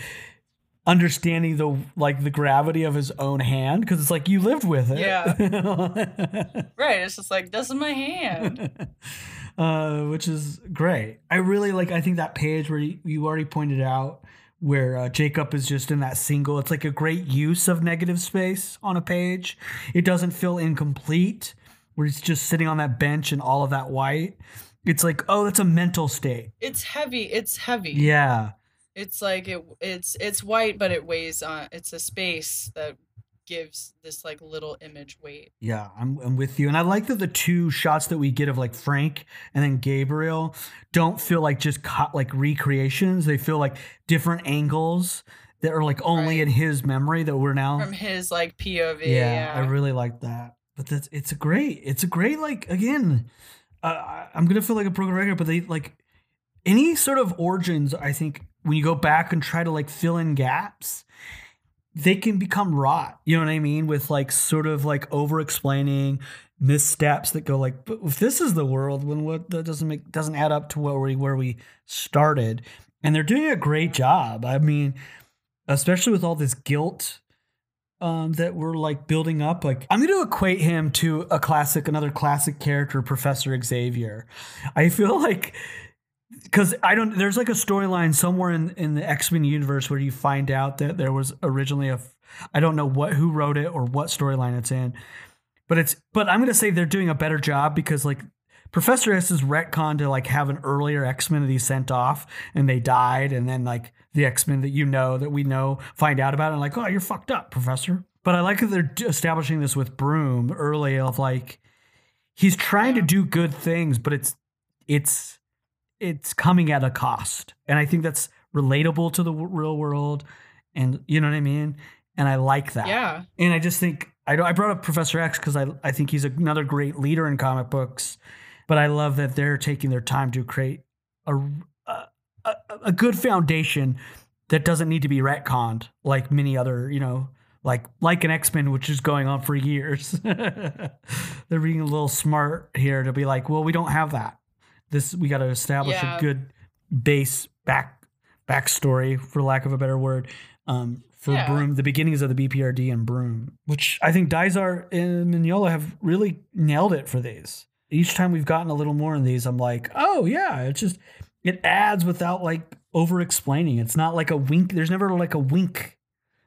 understanding the like the gravity of his own hand because it's like you lived with it. Yeah. Right. It's just like this is my hand. uh, which is great. I really like. I think that page where you, you already pointed out where uh, Jacob is just in that single. It's like a great use of negative space on a page. It doesn't feel incomplete. Where he's just sitting on that bench and all of that white. It's like, oh, that's a mental state. It's heavy. It's heavy. Yeah. It's like it. It's it's white, but it weighs on. It's a space that gives this like little image weight. Yeah, I'm, I'm with you. And I like that the two shots that we get of like Frank and then Gabriel don't feel like just cut like recreations. They feel like different angles that are like only Right. in his memory that we're now. from his like POV. yeah, Yeah, I really like that. but that's it's a great it's a great like again uh, i'm gonna feel like a broken record but they like any sort of origins i think when you go back and try to like fill in gaps they can become rot you know what i mean with like sort of like over explaining missteps that go like but if this is the world when what that doesn't make doesn't add up to where we where we started and they're doing a great job i mean especially with all this guilt um, that we're like building up. Like I'm going to equate him to a classic, another classic character, Professor Xavier. I feel like because I don't. There's like a storyline somewhere in in the X Men universe where you find out that there was originally a. I don't know what who wrote it or what storyline it's in, but it's. But I'm to say they're doing a better job because like Professor S is retcon to like have an earlier X Men that he sent off and they died, and then like the X Men that you know that we know find out about it and like, oh, you're fucked up, Professor. But I like that they're establishing this with Broom early of like he's trying to do good things, but it's it's it's coming at a cost, and I think that's relatable to the w- real world, and you know what I mean. And I like that. Yeah. And I just think I I brought up Professor X because I I think he's another great leader in comic books, but I love that they're taking their time to create a a, a, a good foundation that doesn't need to be retconned like many other you know like like an X Men which is going on for years. they're being a little smart here to be like, well, we don't have that. This we got to establish Yeah. a good base back backstory, for lack of a better word, um, for Yeah. Broom, the beginnings of the BPRD and Broom, which I think Dysart and Mignola have really nailed it for these. Each time we've gotten a little more in these, I'm like, oh yeah, it's just it adds without like over explaining. It's not like a wink. There's never like a wink,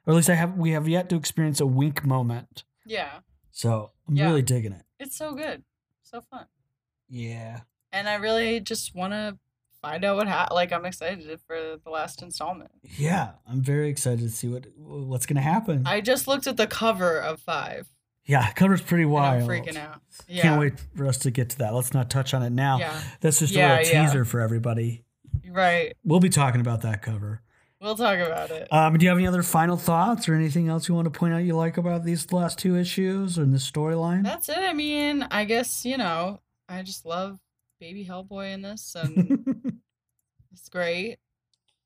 or at least I have. We have yet to experience a wink moment. Yeah. So I'm Yeah. really digging it. It's so good. So fun. Yeah. And I really just want to find out what happened. Like, I'm excited for the last installment. Yeah, I'm very excited to see what what's gonna happen. I just looked at the cover of five. yeah, cover's pretty And wild. I'm freaking out. Yeah. Can't wait for us to get to that. Let's not touch on it now. Yeah. That's just Yeah, a little yeah. teaser for everybody. Right. We'll be talking about that cover. We'll talk about it. Um, do you have any other final thoughts or anything else you want to point out you like about these last two issues or in the storyline? That's it. I mean, I guess, you know, I just love baby Hellboy in this and it's great.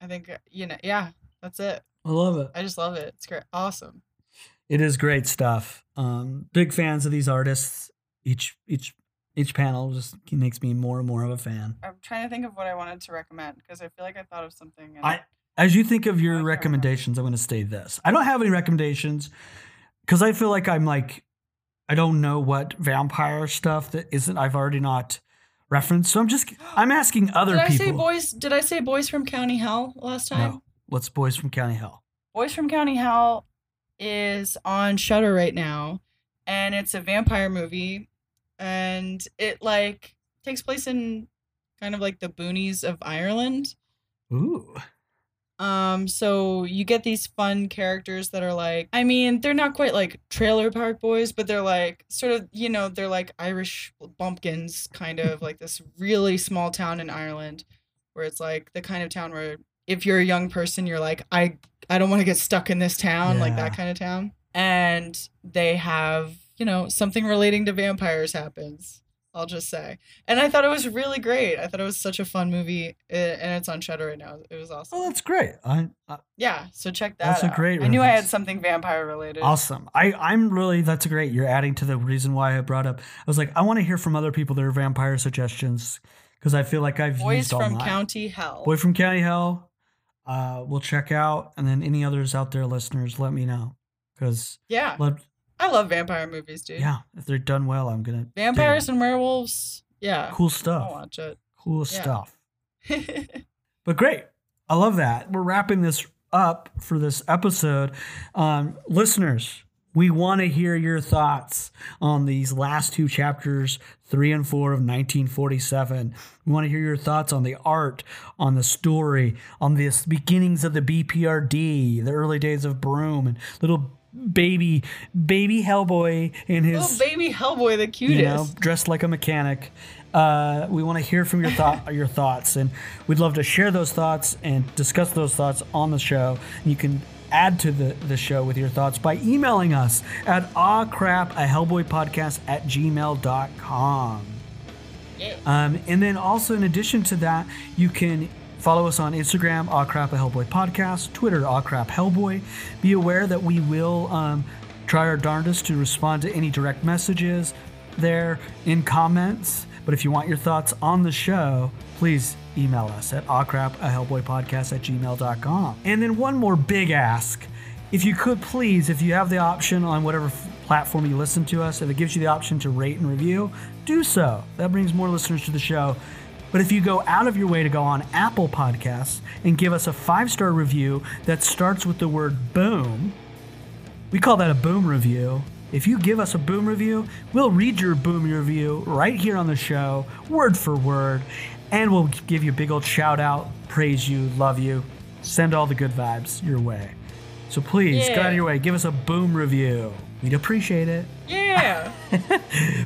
I think, uh, you know, yeah, that's it. I love it. I just love it. It's great. Awesome. It is great stuff. Um, big fans of these artists. Each each each panel just makes me more and more of a fan. I'm trying to think of what I wanted to recommend because I feel like I thought of something. And I as you think of your I remember. recommendations, I'm going to say this. I don't have any recommendations because I feel like I'm like I don't know what vampire stuff that isn't I've already not referenced. So I'm just I'm asking other did I people. say boys? Did I say boys from County Hell last time? No. What's Boys from County Hell? Boys from County Hell is on Shudder right now, and it's a vampire movie, and it like takes place in kind of like the boonies of Ireland. Ooh. Um, so you get these fun characters that are like, I mean, they're not quite like trailer park boys, but they're like sort of, you know, they're like Irish bumpkins, kind of like this really small town in Ireland, where it's like the kind of town where if you're a young person, you're like, I, I don't want to get stuck in this town, like that kind of town. And they have, you know, something relating to vampires happens. I'll just say. And I thought it was really great. I thought it was such a fun movie, uh, and it's on Shudder right now. It was awesome. Oh, that's great. I, I, Yeah, so check that That's a great I knew I had something vampire related. awesome. I, I'm really, that's great. You're adding to the reason why I brought up. I was like, I want to hear from other people their vampire suggestions because I feel like I've Boys from. County Hell. Boy from County Hell. Uh, we'll check out, and then any others out there, listeners, let me know because yeah, let I love vampire movies, dude. yeah, if they're done well, I'm gonna. Vampires and werewolves. Yeah. Cool stuff. I'll watch it. Cool Yeah. stuff. But great. I love that. We're wrapping this up for this episode. Um, listeners, we want to hear your thoughts on these last two chapters, three and four of 1947. We want to hear your thoughts on the art, on the story, on the beginnings of the BPRD, the early days of Broom, and little baby, baby Hellboy in his oh, baby Hellboy, the cutest. you know, dressed like a mechanic. Uh, we want to hear from your thought, your thoughts, and we'd love to share those thoughts and discuss those thoughts on the show. You can add to the, the show with your thoughts by emailing us at awcrap, a Hellboy podcast at gmail.com. Yeah. Um, and then also, in addition to that, you can follow us on Instagram, Aw Crap a Hellboy Podcast, Twitter, Aw Crap Hellboy. Be aware that we will um, try our darndest to respond to any direct messages there in comments. But if you want your thoughts on the show, please email us at awcrap a Hellboy Podcast at gmail.com. And then one more big ask. If you could please, if you have the option on whatever f- platform you listen to us, if it gives you the option to rate and review, do so. That brings more listeners to the show. But if you go out of your way to go on Apple Podcasts and give us a five star review that starts with the word boom, we call that a boom review. If you give us a boom review, we'll read your boom review right here on the show, word for word, and we'll give you a big old shout out, praise you, love you, send all the good vibes your way. So please, go out of your way, give us a boom review. We'd appreciate it. Yeah.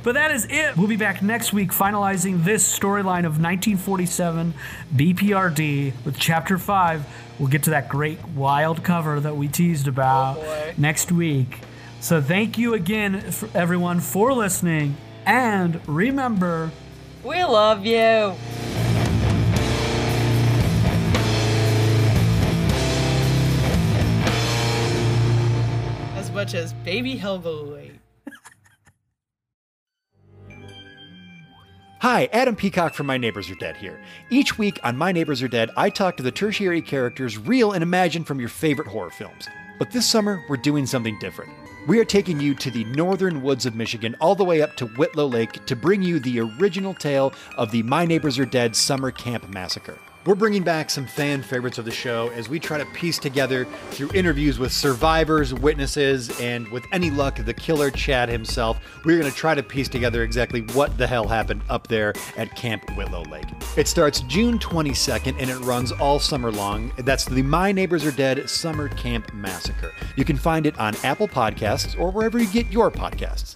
But that is it. We'll be back next week finalizing this storyline of 1947 BPRD with Chapter 5. We'll get to that great wild cover that we teased about Oh, next week. So thank you again, for everyone, for listening. And remember, we love you. As much as Baby Hellboy. Hi, Adam Peacock from My Neighbors Are Dead here. Each week on My Neighbors Are Dead, I talk to the tertiary characters real and imagined from your favorite horror films. But this summer, we're doing something different. We are taking you to the northern woods of Michigan, all the way up to Whitlow Lake, to bring you the original tale of the My Neighbors Are Dead Summer Camp Massacre. We're bringing back some fan favorites of the show as we try to piece together through interviews with survivors, witnesses, and with any luck, the killer Chad himself. We're going to try to piece together exactly what the hell happened up there at Camp Whitlow Lake. It starts June 22nd and it runs all summer long. That's the My Neighbors Are Dead Summer Camp Massacre. You can find it on Apple Podcasts or wherever you get your podcasts.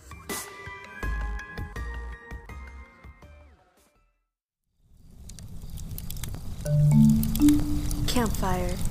Campfire.